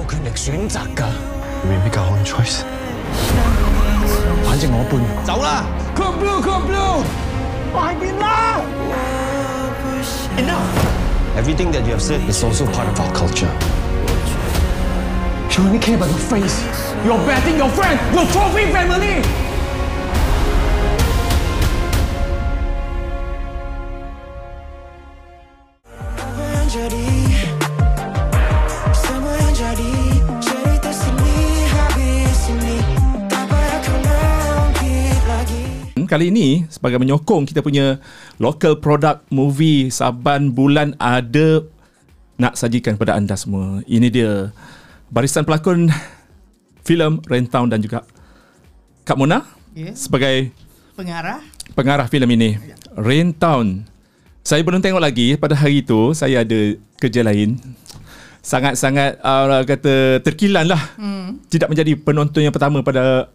有权力选择㗎。 We make our own choice. 反正我半走啦。Club Blue, Club Blue，快啲啦！Enough. Everything that you have said is also part of our culture. You only care about your face. You're betting your friend, your trophy family. Kali ini sebagai menyokong kita punya local product movie Saban Bulan ada nak sajikan kepada anda semua. Ini dia barisan pelakon filem Rentown dan juga Kak Mona Ya. sebagai pengarah pengarah filem ini. Rentown. Saya belum tengok lagi pada hari itu saya ada kerja lain. Sangat-sangat uh, kata terkilan lah. Hmm. Tidak menjadi penonton yang pertama pada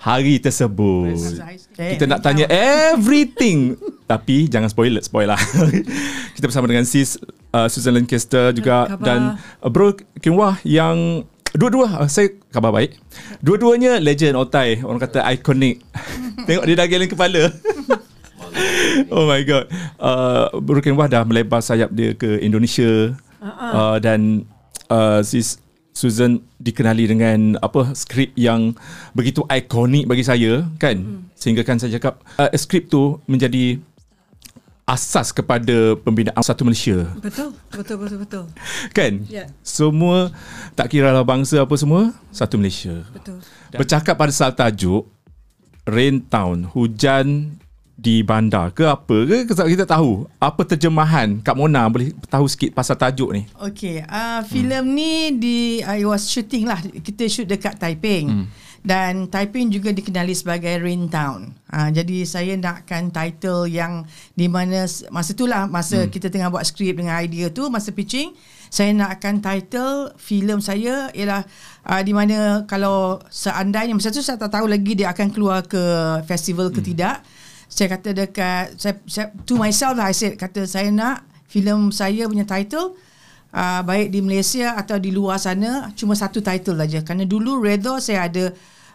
hari tersebut. Kita nak tanya everything. Tapi jangan spoil spoil lah. Kita bersama dengan sis uh, Susan Lancaster juga Khabar? Dan uh, bro Kim Wah yang Dua-dua uh, Saya khabar baik. Dua-duanya legend otai. Orang kata iconic. Tengok dia dah geleng kepala. Oh my god. Uh, Bro Kim Wah dah melebar sayap dia ke Indonesia. Uh-uh. uh, Dan uh, Sis Susan dikenali dengan apa skrip yang begitu ikonik bagi saya kan? Mm. sehingga kan saya cakap uh, skrip tu menjadi asas kepada pembinaan satu Malaysia. Betul betul betul betul. Kan? Ya. semua tak kira lah bangsa apa semua satu Malaysia. Betul. Bercakap pada soal tajuk Rain Town hujan di bandar ke apa ke Sebab kita tahu apa terjemahan Kak Mona boleh tahu sikit pasal tajuk ni Okay, uh, filem hmm. ni di uh, it was shooting lah. Kita shoot dekat Taiping. Hmm. Dan Taiping juga dikenali sebagai Rain Town. Uh, jadi saya nakkan title yang di mana masa itulah masa hmm. kita tengah buat skrip dengan idea tu masa pitching saya nakkan title filem saya ialah uh, di mana kalau seandainya masa tu saya tak tahu lagi dia akan keluar ke festival ke tidak. Saya kata dekat saya, saya to myself lah I said kata saya nak filem saya punya title uh, baik di Malaysia atau di luar sana cuma satu title aja kerana dulu Redha saya ada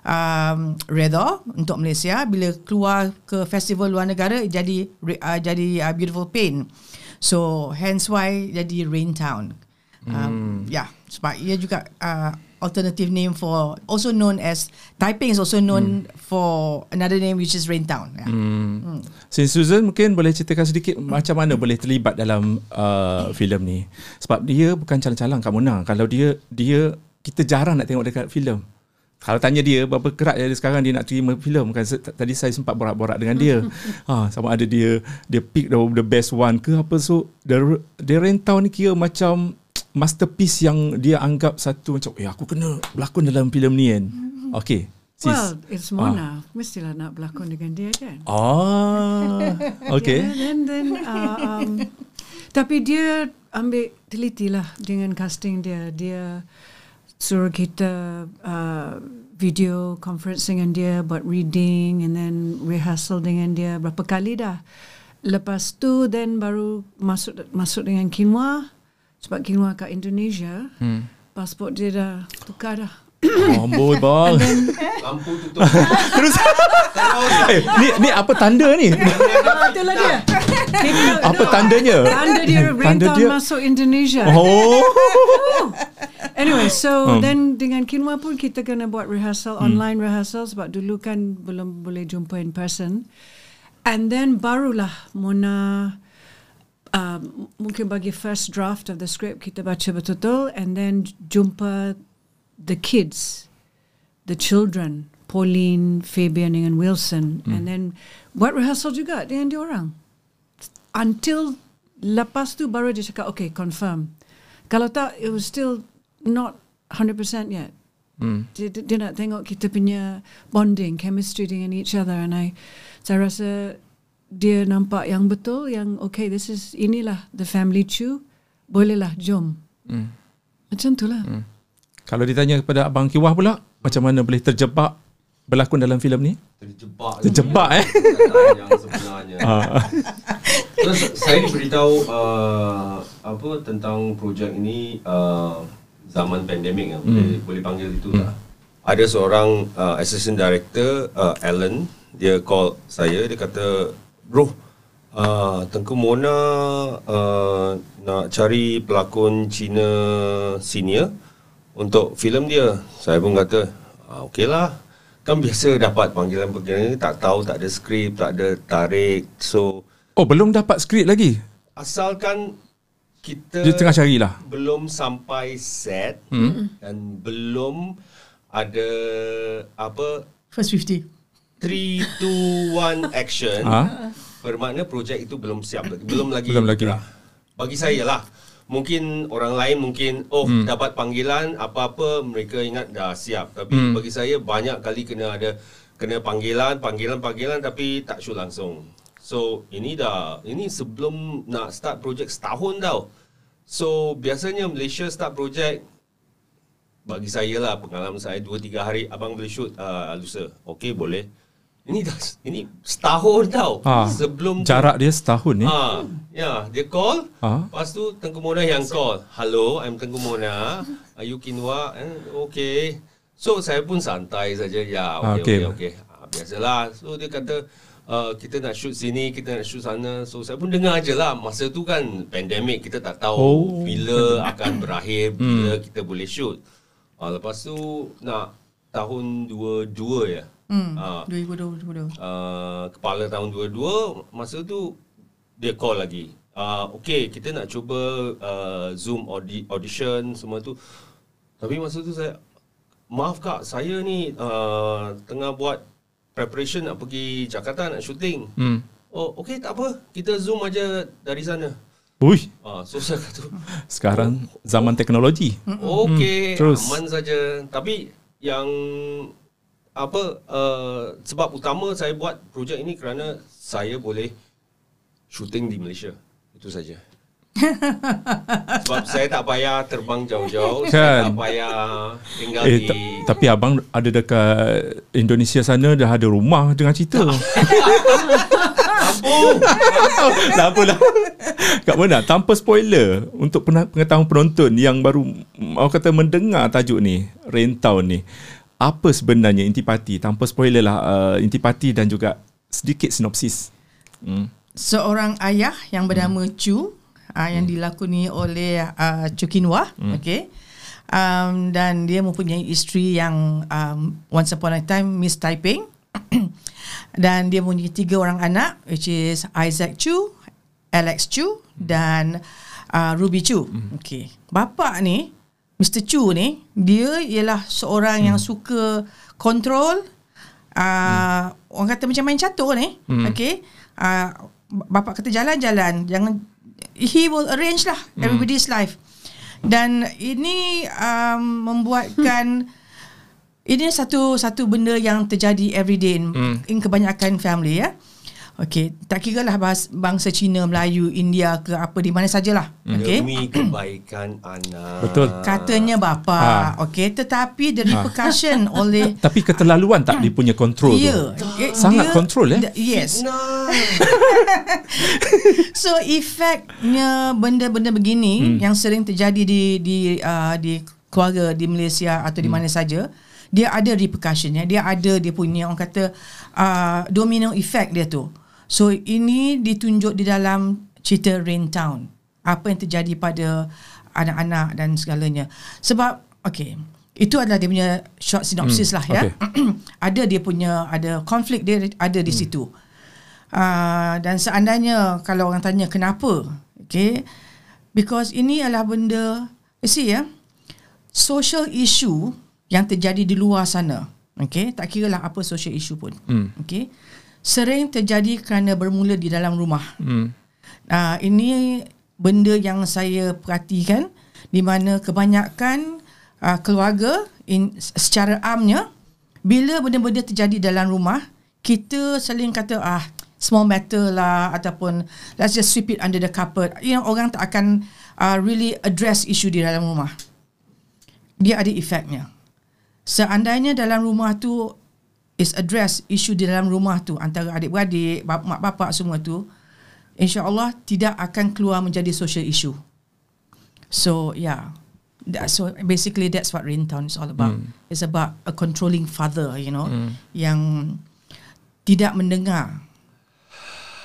um, Redha untuk Malaysia. Bila keluar ke festival luar negara jadi uh, jadi uh, Beautiful Pain. So hence why jadi Rain Town. Um, ya yeah, sebab ia juga uh, alternative name for also known as Taiping is also known for another name which is Rain Town yeah. Hmm. Sin Susan mungkin boleh ceritakan sedikit macam mana boleh terlibat dalam uh, filem ni. Sebab dia bukan calang-calang Kak Mona. Kalau dia dia kita jarang nak tengok dekat filem. Kalau tanya dia berapa kerat dia sekarang dia nak terima filem kan tadi saya sempat borak-borak dengan dia. ha sama ada dia dia pick the, the best one ke apa so the the Rentau ni kira macam masterpiece yang dia anggap satu macam eh aku kena berlakon dalam filem ni kan. Okay. Sis. Well, it's Mona. Mestilah nak berlakon dengan dia kan. Ah, okay. Yeah, then then uh, um, tapi dia ambil teliti lah dengan casting dia. Dia suruh kita uh, video conference dengan dia, buat reading and then rehearsal dengan dia berapa kali dah. Lepas tu then baru masuk masuk dengan Kinwa sebab Kinwa kat Indonesia. Hmm. Pasport dia dah tukar dah. Amboi bang. Lampu tutup. Terus eh, ni ni apa tanda ni? Itulah dia. Apa tandanya? Tanda dia Tanda dia- masuk Indonesia. Oh. Anyway, so Hmm. then dengan Kinwa pun kita kena buat rehearsal, online rehearsal sebab dulu kan belum boleh jumpa in person. And then barulah Mona um, mungkin bagi first draft of the script kita baca betul-betul and then jumpa the kids, the children, Pauline, Fabian dengan Wilson and then buat rehearsal juga dengan dia orang. Until lepas tu baru dia cakap okay confirm. Kalau tak it was still not 100% yet. Hmm. Dia, dia, dia nak tengok kita punya bonding, chemistry dengan each other and I saya rasa dia nampak yang betul yang okay this is inilah the family Chu bolehlah jom. Hmm. Macam tu lah. Hmm. Kalau ditanya kepada Abang Kiwah pula, macam mana boleh terjebak berlakon dalam filem ni? Terjebak. Terjebak eh. Yang sebenarnya. Ah. Terus saya diberitahu uh, apa tentang projek ini uh, zaman pandemik kan, boleh, boleh panggil itu tak? Ada seorang uh, assistant director, uh, Alan, dia call saya, dia kata, bro, uh, Tengku Mona uh, nak cari pelakon Cina senior untuk filem dia. Saya pun kata, ah, okey lah. Kan biasa dapat panggilan-panggilan ni, tak tahu, tak ada skrip, tak ada tarik. So, Oh, belum dapat skrip lagi. asalkan kita Dia tengah carilah. belum sampai set hmm. dan belum ada apa First 50. 3 2 1 action Ha? bermakna projek itu belum siap lagi belum lagi Belum lagi. bergerak. bagi saya lah mungkin orang lain mungkin oh hmm. dapat panggilan apa-apa mereka ingat dah siap tapi hmm. bagi saya banyak kali kena ada kena panggilan panggilan panggilan tapi tak shoot langsung so ini dah ini sebelum nak start projek setahun tau so biasanya Malaysia start projek bagi saya lah pengalaman saya 2 3 hari abang boleh shoot uh, lusa okey boleh ini dah ini setahun tau Ha. sebelum tu- Jarak dia setahun ni. Ah, ya, dia call. Ah. Lepas tu Tengku Mona yang call. Hello, I'm Tengku Mona. Are you Kinwa? Eh, okay. So saya pun santai saja. Ya, Ah, okay, okay. okay, okay. Ah, biasalah. So dia kata uh, kita nak shoot sini, kita nak shoot sana. So saya pun dengar aje lah. Masa tu kan pandemik, kita tak tahu Oh. bila akan berakhir, bila kita boleh shoot. Ah, lepas tu nak tahun 22 ya. Hmm. Ah, 2022. uh, kepala tahun 22 masa tu dia call lagi. Uh, okay, kita nak cuba uh, Zoom audi- audition semua tu. Tapi masa tu saya maaf kak, saya ni uh, tengah buat preparation nak pergi Jakarta nak shooting. Hmm. Oh, okay tak apa. Kita Zoom aja dari sana. Ui, Ah, so saya kata, sekarang zaman teknologi. Okey, Hmm, terus. aman saja. Tapi yang apa uh, sebab utama saya buat projek ini kerana saya boleh shooting di Malaysia. Itu saja. sebab saya tak payah terbang jauh-jauh, saya Kan. tak payah tinggal Eh, di ta- tapi abang ada dekat Indonesia sana dah ada rumah dengan cerita. kampung. tak apalah. Kat mana? Tanpa spoiler untuk pengetahuan penonton yang baru orang kata mendengar tajuk ni, Rain Town ni. Apa sebenarnya intipati? Tanpa spoiler lah uh, intipati dan juga sedikit sinopsis. Hmm. Seorang ayah yang bernama Chu uh, yang dilakoni oleh uh, Chu Kinwa, okay. Um, dan dia mempunyai isteri yang um, once upon a time Miss Taiping dan dia mempunyai tiga orang anak which is Isaac Chu, Alex Chu dan uh, Ruby Chu. Okay. Bapa ni Mr. Chu ni dia ialah seorang yang suka kontrol uh, orang kata macam main catur ni. Okay. Uh, bapa kata jalan-jalan jangan he will arrange lah everybody's life. Dan ini um, membuatkan ini satu satu benda yang terjadi everyday in, in kebanyakan family ya. Okey, tak kira lah bangsa Cina, Melayu, India ke apa di mana sajalah. Okey. Demi kebaikan anak. Betul. Katanya bapa. Ha. Okey, tetapi the repercussion oleh Tapi keterlaluan tak dia punya kontrol Ya, tu? eh, Sangat dia- kontrol eh? the- Yes. Nah. So efeknya benda-benda begini hmm. yang sering terjadi di di uh, di keluarga di Malaysia atau di mana saja, dia ada repercussionnya. Dia ada dia punya orang kata uh, domino effect dia tu. So ini ditunjuk di dalam cerita Rain Town. Apa yang terjadi pada anak-anak dan segalanya. Sebab okay, itu adalah dia punya short synopsis Hmm, lah ya. okay. ada dia punya ada konflik dia ada di situ. Uh, dan seandainya kalau orang tanya kenapa, okay, because ini adalah benda, you see ya, social issue yang terjadi di luar sana, okay, tak kira lah apa social issue pun, Hmm. okay, sering terjadi kerana bermula di dalam rumah. Hmm. Uh, ini benda yang saya perhatikan di mana kebanyakan uh, keluarga in, secara amnya bila benda-benda terjadi dalam rumah kita saling kata ah small matter lah ataupun let's just sweep it under the carpet you know orang tak akan uh, really address isu di dalam rumah dia ada efeknya seandainya dalam rumah tu is address isu di dalam rumah tu antara adik-beradik bap- mak bapak semua tu insyaallah tidak akan keluar menjadi social issue so yeah That, so basically that's what Raintown is all about. Hmm. It's about a controlling father, you know, yang tidak mendengar,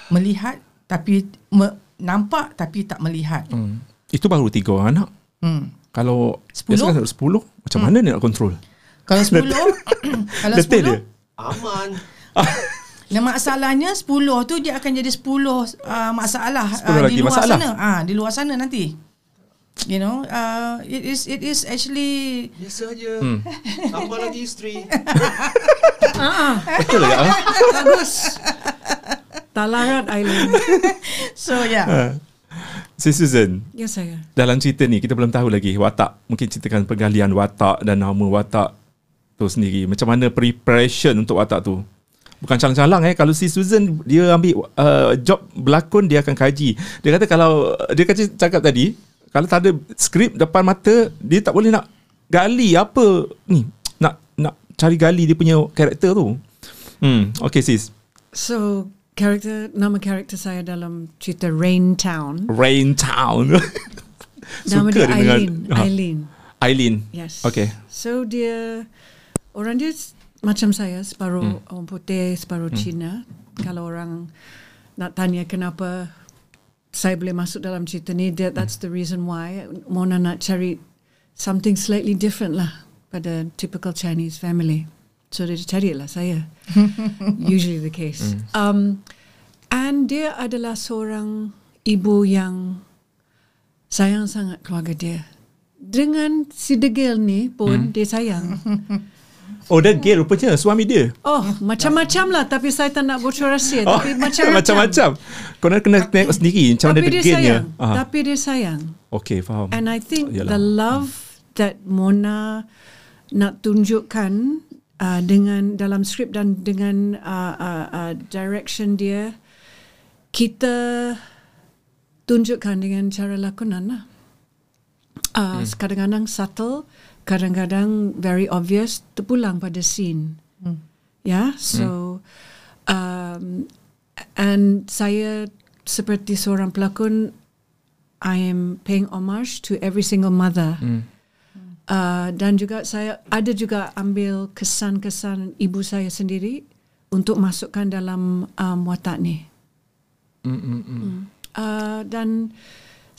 melihat tapi me, nampak tapi tak melihat. Hmm. Itu baru tiga orang anak. Hmm. Kalau Sepuluh? biasa kan sepuluh, macam mana dia nak control? Kalau 10 kalau Detail 10 dia. Aman. Nah masalahnya 10 tu dia akan jadi 10 uh, masalah 10 uh, lagi di luar masalah. sana. Ah di luar sana nanti. You know, uh, it is it is actually Biasa aja. Hmm. Tambah lagi isteri. Betul tak? ah? Bagus. Talarat Island. so yeah. Ah. Si Susan, Ya saya. dalam cerita ni kita belum tahu lagi watak. Mungkin ceritakan penggalian watak dan nama watak tu sendiri. Macam mana preparation untuk watak tu? Bukan calang-calang eh. Kalau si Susan dia ambil uh, job berlakon dia akan kaji. Dia kata kalau dia kata cakap tadi kalau tak ada skrip depan mata dia tak boleh nak gali apa ni nak nak cari gali dia punya karakter tu. Hmm, okay sis. So, karakter nama karakter saya dalam cerita Rain Town. Rain Town. Nama dia dia dengan- Eileen. Ha. Eileen. Eileen. Yes. Okay. So dia orang dia macam saya, separuh orang putih, separuh Cina. Kalau orang nak tanya kenapa saya boleh masuk dalam cerita ni, that, that's the reason why Mona nak cari something slightly different lah pada typical Chinese family. So dia carilah saya. Usually the case. Um, and dia adalah seorang ibu yang sayang sangat keluarga dia. Dengan si degil ni pun dia sayang. Oh, dan gay rupanya suami dia. Oh, macam-macam lah. Tapi saya tak nak bocor rahsia. Tapi macam-macam. macam-macam. Kau nak kena tengok sendiri macam mana Tapi dia degilnya. sayang. Ah. Tapi dia sayang. Okay, faham. And I think Yalah. the love that Mona nak tunjukkan uh, dengan dalam skrip dan dengan uh, uh, uh, direction dia, kita tunjukkan dengan cara lakonan lah. Uh, Hmm. Kadang-kadang subtle, kadang-kadang very obvious, terpulang pada scene. Ya, so um, and saya seperti seorang pelakon, I am paying homage to every single mother. Uh, dan juga saya ada juga ambil kesan-kesan ibu saya sendiri untuk masukkan dalam um, watak ni. Mm. Uh, dan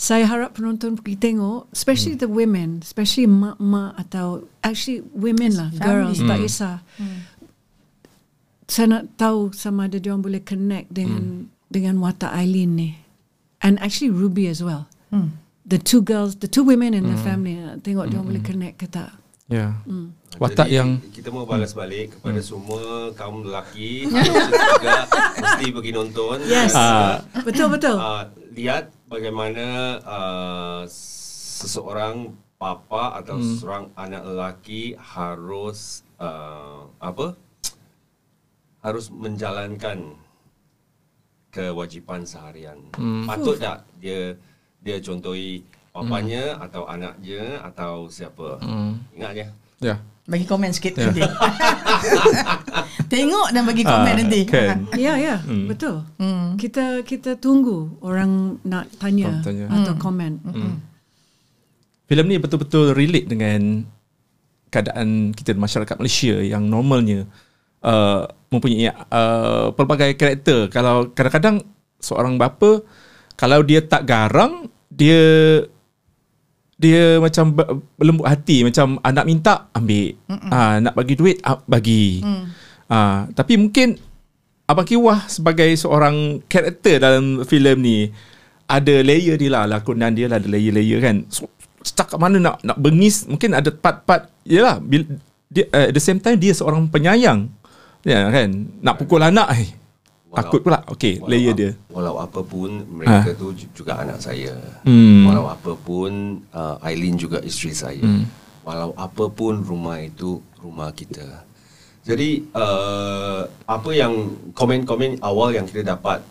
saya harap penonton pergi tengok, especially the women, especially mak-mak atau actually women lah, girls, tak kisah. Saya nak tahu sama ada dia boleh connect dengan dengan watak Eileen ni. And actually Ruby as well. The two girls, the two women in the family, nak tengok dia boleh connect ke tak. Ya. Watak Jadi, yang kita mau balas balik kepada semua kaum lelaki juga mesti pergi nonton. Yes. Ah. betul betul. uh, lihat bagaimana uh, seseorang papa atau hmm. seorang anak lelaki harus uh, apa harus menjalankan kewajipan seharian. Hmm. Patut tak dia dia contohi papanya hmm. atau anaknya atau siapa? Hmm. Ingat ya. ya. Bagi komen sikit nanti. Tengok dan bagi komen Ah, nanti. kan. Ya ya, betul. Kita kita tunggu orang nak tanya, tanya. atau komen. Filem ni betul-betul relate dengan keadaan kita di masyarakat Malaysia yang normalnya uh, mempunyai uh, pelbagai karakter. Kalau kadang-kadang seorang bapa kalau dia tak garang, dia dia macam berlembut hati macam anak minta ambil. Ah nak bagi duit ah, bagi. Ah tapi mungkin abang Kiwah sebagai seorang karakter dalam filem ni ada layer dia lah lakonan dia lah ada layer-layer kan. So, setakat mana nak nak bengis mungkin ada part-part yalah dia, uh, at the same time dia seorang penyayang. Ya kan? Nak pukul anak eh takut pula okey layer dia Walau apa pun mereka tu ju- juga anak saya. Hmm. Walau apa pun uh, Aileen juga isteri saya. Hmm. Walau apa pun rumah itu rumah kita. Jadi uh, apa yang komen-komen awal yang kita dapat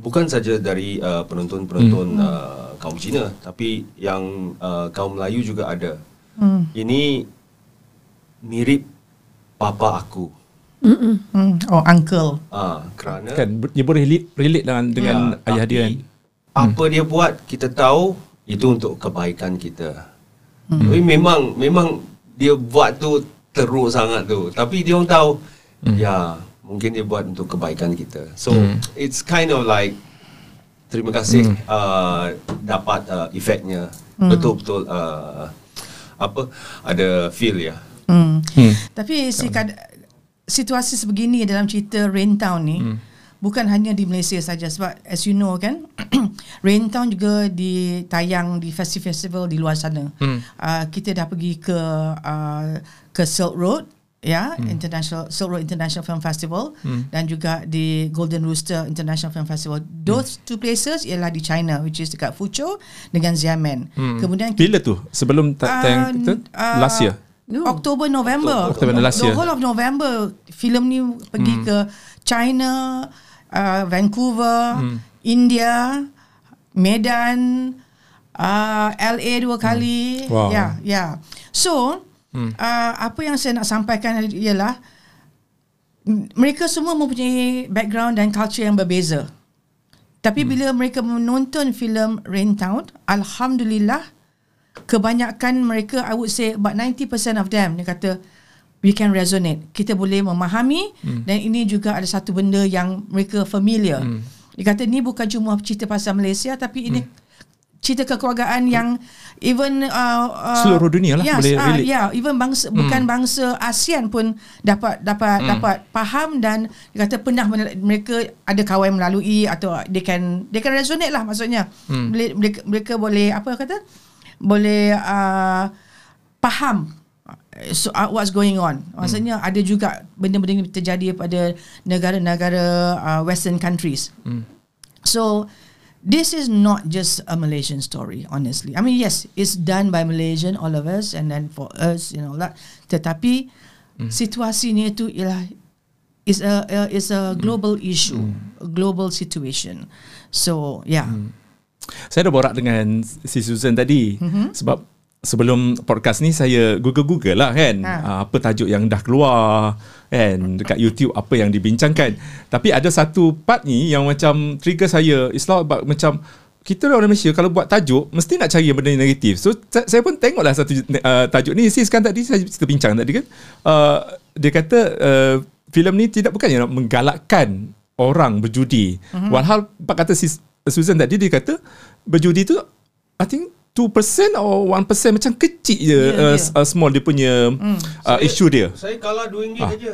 bukan saja dari uh, penonton-penonton hmm. uh, kaum Cina tapi yang uh, kaum Melayu juga ada. Hmm. Ini mirip papa aku. Hmm. Oh uncle. Ah, kerana kan dia boleh relate, relate dengan dengan Ya, ayah tapi dia kan Apa dia buat kita tahu itu untuk kebaikan kita. Hmm. Tapi memang memang dia buat tu teruk sangat tu. Tapi dia orang tahu hmm. ya mungkin dia buat untuk kebaikan kita. So hmm. it's kind of like terima kasih hmm. uh, dapat uh, efeknya hmm. betul-betul uh, apa ada feel ya. Hmm. Hmm. Tapi si kad- situasi sebegini dalam cerita Rain Town ni hmm. bukan hanya di Malaysia saja sebab as you know kan Rain Town juga ditayang di festival-festival di luar sana. Hmm. Uh, kita dah pergi ke uh, ke Silk Road ya hmm. International Silk Road International Film Festival hmm. dan juga di Golden Rooster International Film Festival. Those hmm. two places ialah di China which is dekat Fuzhou dengan Xiamen. Hmm. Kemudian bila tu? Sebelum tayang uh, kita uh, last year. No. Oktober November. Oktober last year. The whole of November filem ni pergi hmm. ke China, uh, Vancouver, hmm. India, Medan, uh, LA dua kali. Hmm. Wow. Ya, yeah, ya. Yeah. So, hmm. uh, apa yang saya nak sampaikan ialah mereka semua mempunyai background dan culture yang berbeza. Tapi hmm. bila mereka menonton filem Rain Town, alhamdulillah kebanyakan mereka I would say about 90% of them dia kata we can resonate. Kita boleh memahami hmm. dan ini juga ada satu benda yang mereka familiar. Hmm. Dia kata ni bukan cuma cerita pasal Malaysia tapi ini hmm cerita kekeluargaan yang even uh, uh, seluruh dunia lah yes, boleh uh, relate. yeah, even bangsa hmm. bukan bangsa ASEAN pun dapat dapat hmm. dapat faham dan dia kata pernah mereka ada kawan melalui atau they can they can resonate lah maksudnya. Hmm. Mereka, mereka boleh apa kata? Boleh uh, faham so, uh, what's going on. Maksudnya hmm. ada juga benda-benda yang terjadi pada negara-negara uh, western countries. Hmm. So this is not just a Malaysian story, honestly. I mean, yes, it's done by Malaysian, all of us, and then for us, you know, that. Tetapi mm. situasi ni itu ialah is a uh, is a global mm. issue, mm. a global situation. So, yeah. Mm. Saya dah borak dengan si Susan tadi. Mm-hmm. sebab sebelum podcast ni saya google-google lah kan. Ha. Ah, apa tajuk yang dah keluar kan dekat YouTube apa yang dibincangkan. Tapi ada satu part ni yang macam trigger saya. It's not about macam kita orang Malaysia kalau buat tajuk mesti nak cari benda yang negatif. So saya pun tengoklah satu uh, tajuk ni. Sis kan tadi saya kita bincang tadi kan. Uh, dia kata uh, filem ni tidak bukannya nak menggalakkan orang berjudi. Uh-huh. walhal kata sis Susan tadi dia kata berjudi tu I think 2% or 1% macam kecil je yeah, uh, yeah. Uh, small dia punya mm. uh, saya, issue dia. Saya kalah RM2 ah. saja.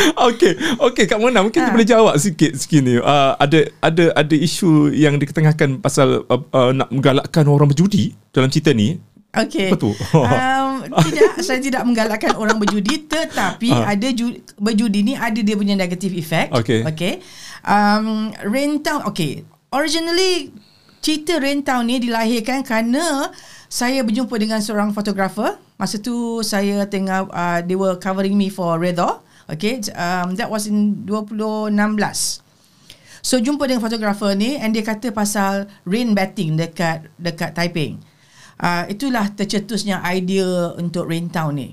okay, okay Kak Mona mungkin ha. boleh jawab sikit sikit ni. Uh, ada ada ada isu yang diketengahkan pasal uh, uh, nak menggalakkan orang berjudi dalam cerita ni. Okay. Betul. um, tidak, saya tidak menggalakkan orang berjudi tetapi uh. ada ju- berjudi ni ada dia punya negative effect. Okay. Okay. Um, Raintown, okay. Originally cerita Raintown ni dilahirkan kerana saya berjumpa dengan seorang fotografer. Masa tu saya tengah uh, they were covering me for Redha. Okay, um, that was in 2016. So jumpa dengan fotografer ni and dia kata pasal rain betting dekat dekat Taiping. Uh, itulah tercetusnya idea untuk Raintown ni.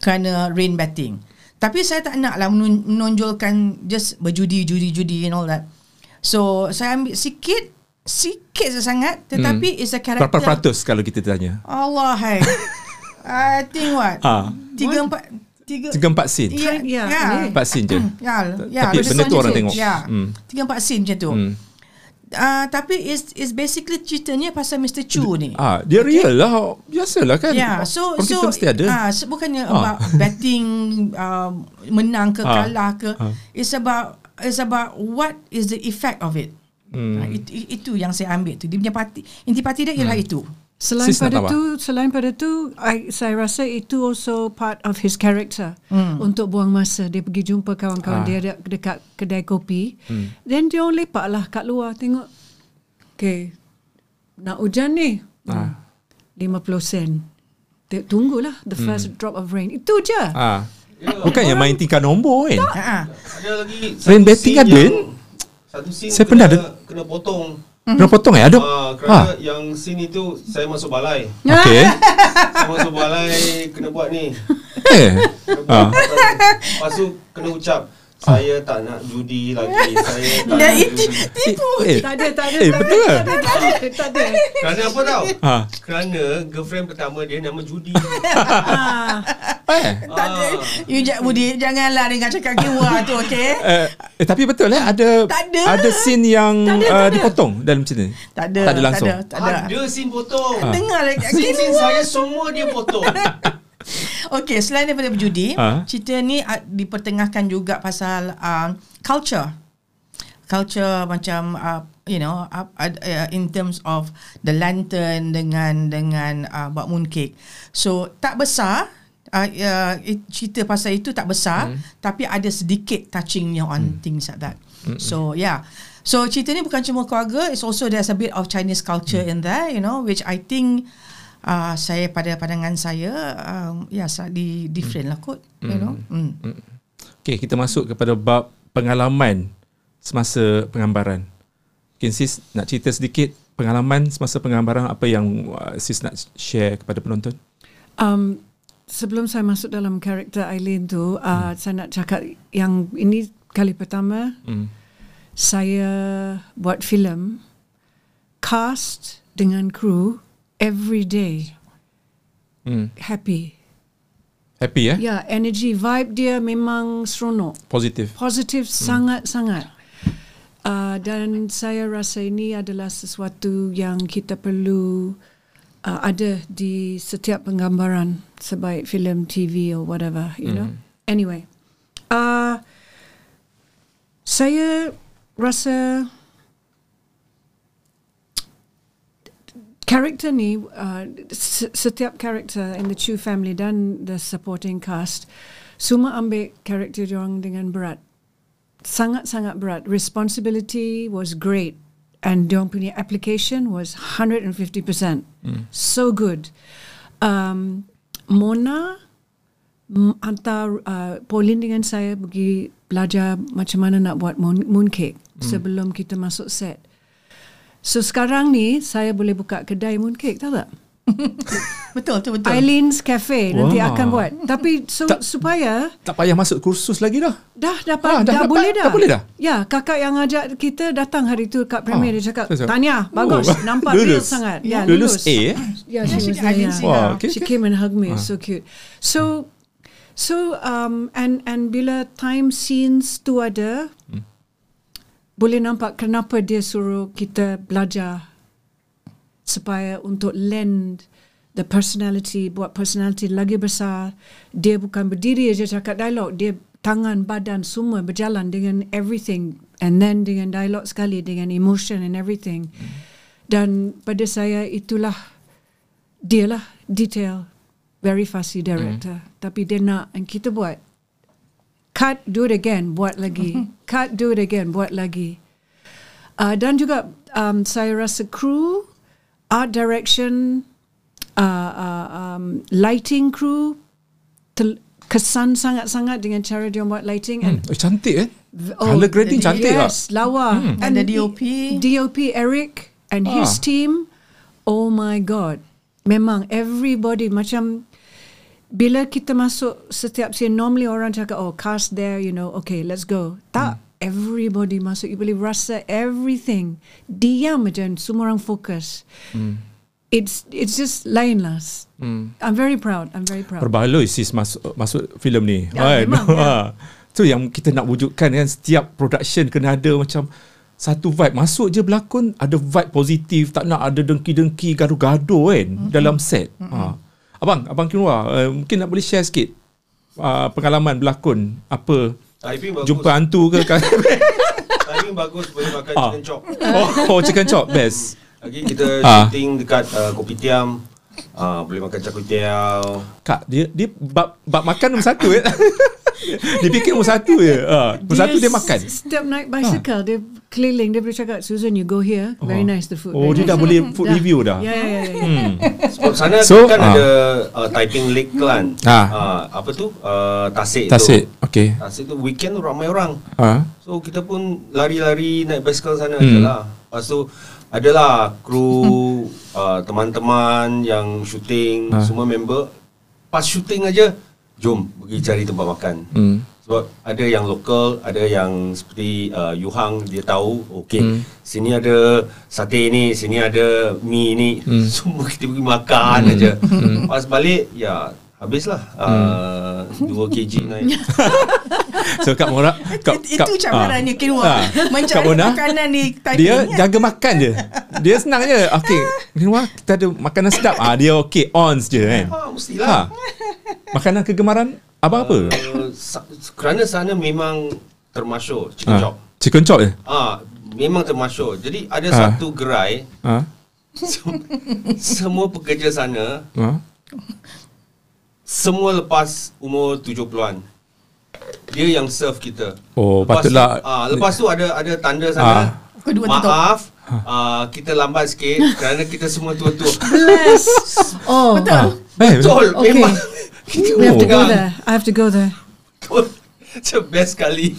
Kerana rain betting. Tapi saya tak naklah menonjolkan just berjudi, judi, judi and all that. So saya ambil sikit sikit sangat tetapi hmm. is a character berapa peratus kalau kita tanya? Allah hai. I think what? Ha. tiga empat tiga tiga empat sen ya ya. empat sen je. Ya. Ya tapi benda tu orang tengok. Ya. Hmm. tiga empat sen macam tu. Hmm. Uh, tapi is is basically ceritanya pasal Mr. Chu ni. Ah, dia okay. real lah. Biasalah kan. Yeah, so Orang so kita mesti ada. Ah, so bukannya ah. about betting uh, menang ke ah. kalah ke. Ah. It's about it's about what is the effect of it. Hmm. Ha, itu, itu yang saya ambil tu. Dia punya parti, intipati dia ialah hmm. itu. Selain Sis pada tu, selain pada tu, I, saya rasa itu also part of his character hmm. untuk buang masa. Dia pergi jumpa kawan-kawan ah. dia dekat kedai kopi. Hmm. Then dia orang lepak lah kat luar tengok. Okay, nak hujan ni. Ah. 50 sen. Tunggulah the hmm. first drop of rain. Itu je. Ah. Bukan yang main tingkah nombor kan? Tak. Ada lagi. Rain betting ada. Satu scene saya kena, pernah kena potong. Kena potong eh? Ada? Uh, kerana ha. yang scene itu saya masuk balai. Okey. saya masuk balai kena buat ni. Eh. Kena buat, ha. Lepas tu kena ucap Saya tak nak judi lagi. Saya tak Dah nak itu judi. tipu. Eh, Tak ada, tak ada. Eh, tak betul ada, ke? Tak ada, tak ada, tak ada. Kerana apa tau? Ha. Kerana girlfriend pertama dia nama Judi. Ah, Eh. Tak ada. You jak Budi, janganlah dengan cakap kiwa tu, okey? Eh, eh, tapi betul eh ada Tak ada. ada scene yang Tak ada, uh, ada. dipotong dalam cerita ni. Tak ada. Tak ada langsung. Tak ada. Tak ada. Ada scene potong. Dengar lagi. Scene-scene saya semua dia potong. Okey, selain daripada berjudi, Ha? cerita ni uh, dipertengahkan juga pasal uh, culture. Culture macam uh, you know uh, uh, in terms of the lantern dengan dengan uh, buat mooncake. So tak besar uh, uh, it, cerita pasal itu tak besar hmm. tapi ada sedikit touchingnya on hmm. things like that. Hmm. So yeah. So cerita ni bukan cuma keluarga, it's also there's a bit of Chinese culture hmm. in there, you know, which I think uh, saya pada pandangan saya um, ya slightly different lah kot, you know. Hmm. Okey, kita masuk kepada bab pengalaman semasa penggambaran. Mungkin sis nak cerita sedikit pengalaman semasa penggambaran apa yang uh, sis nak share kepada penonton? um, sebelum saya masuk dalam karakter Aileen tu, uh, saya nak cakap yang ini kali pertama Hmm. saya buat filem cast dengan kru every day Hmm. happy. Happy eh? Ya, yeah, energy vibe dia memang seronok. Positif. Positif sangat-sangat. Uh, dan saya rasa ini adalah sesuatu yang kita perlu uh, ada di setiap penggambaran sebaik filem TV or whatever, you know. Anyway, uh, saya rasa karakter ni uh, se- setiap karakter in the Chu family dan the supporting cast semua ambil karakter orang dengan berat. Sangat-sangat berat. Responsibility was great and punya application was 150% so good. Um, Mona hantar uh, Pauline dengan saya pergi belajar macam mana nak buat moon, mooncake sebelum kita masuk set. So sekarang ni saya boleh buka kedai mooncake tahu tak? Betul, betul, betul. Eileen's Cafe nanti Wah. akan buat. Tapi so, Tak- supaya Tak payah masuk kursus lagi dah. dah Ah, dapat dah dah, dapat? boleh dah. Dah boleh dah? Ya, kakak yang ajak kita datang hari tu kat premier Ah, dia cakap. "Tanya, bagus, Oh. nampak real Lulus. sangat." Ya, Lulus A eh? Yeah, she was She- there. yeah. Her. okay, She okay. came and hugged me. Ah. So cute. So so um and and bila time scenes tu ada Hmm. boleh nampak kenapa dia suruh kita belajar supaya untuk lend the personality buat personality lagi besar. Dia bukan berdiri aja cakap dialog. Dia tangan badan semua berjalan dengan everything. And then dengan dialog sekali dengan emotion and everything. Dan pada saya itulah dia lah detail very fussy director tapi dia nak and kita buat. Cut do it again buat lagi. Cut do it again buat lagi. Uh, dan juga um, saya rasa crew art direction uh, uh, um, lighting crew tel- kesan sangat-sangat dengan cara dia buat lighting and Oh, cantik eh? Oh, Colour grading cantik tak? yes, lawa. And the DOP. DOP Eric and Ah. his team. Oh my god. Memang everybody macam bila kita masuk setiap scene normally orang cakap oh cast there you know okay let's go. Tak everybody masuk you boleh rasa everything diam dan semua orang fokus. It's it's just lain lah. I'm very proud. I'm very proud. Perbaloi sis masuk masuk filem ni. Ya, memang, ya. Tu yang kita nak wujudkan kan setiap production kena ada macam satu vibe masuk je berlakon ada vibe positif tak nak ada dengki-dengki gaduh-gaduh kan mm-hmm. dalam set. Mm-hmm. Ha. Abang, abang Kinwa, uh, mungkin nak boleh share sikit uh, pengalaman berlakon apa Typing bagus. jumpa hantu ke kan? Typing bagus boleh makan Ah. chicken chop. oh, oh, chicken chop best. Lagi kita Ah. shooting dekat uh, kopitiam. Ah, boleh makan char kway. Kak, dia dia bab, bab makan nombor satu eh. dia fikir nombor satu je. Ha, nombor satu dia makan. Setiap naik bicycle dia keliling dia boleh cakap Susan you go here very nice the food. Oh, dia dah nice." boleh food Dah. review dah. Ya ya ya. ya. Hmm. Sebab sana So, kan ah. ada uh, typing lake kan. Ah. Ah, apa tu? Uh, tasik, Tasik. tu. Okay. Tasik tu weekend tu ramai orang. Ha. So kita pun lari-lari naik basikal sana Hmm. hmm. je lah. Lepas tu adalah kru uh, teman-teman yang shooting Ah. semua member pas shooting aja jom pergi cari tempat makan. Hmm. Sebab ada yang lokal, ada yang seperti uh, Yuhang dia tahu, okey, Hmm. sini ada sate ni, sini ada mi ni. Hmm. Semua kita pergi makan aja. Pas balik ya habislah uh, 2 kg naik. So Kak Mona Kak, It- itu cabarannya Kinwa. ah. Mencari Kak Mona, makanan di Taipei Dia ni. jaga makan je Dia senang je Okay Kinwa kita ada makanan sedap ah Dia okay ons je kan Ah, mestilah. ha. Makanan kegemaran Abang apa? Uh, sa- kerana sana memang termasyur chicken Ah, chop. Chicken chop je Ah, memang termasyur. Jadi ada Ah. satu gerai ha? sem- semua pekerja sana Ha? Semua lepas umur 70-an. Dia yang serve kita. Oh, lepas patutlah- Tu, ah, lepas tu ada ada tanda Ah. sana. Kedua tutup. Maaf, ah, kita lambat sikit kerana kita semua tua-tua. Bless. Oh, Betul. Eh, Betul, Okay. memang. Kita we have to go there. I have to go there. Betul. Macam best sekali.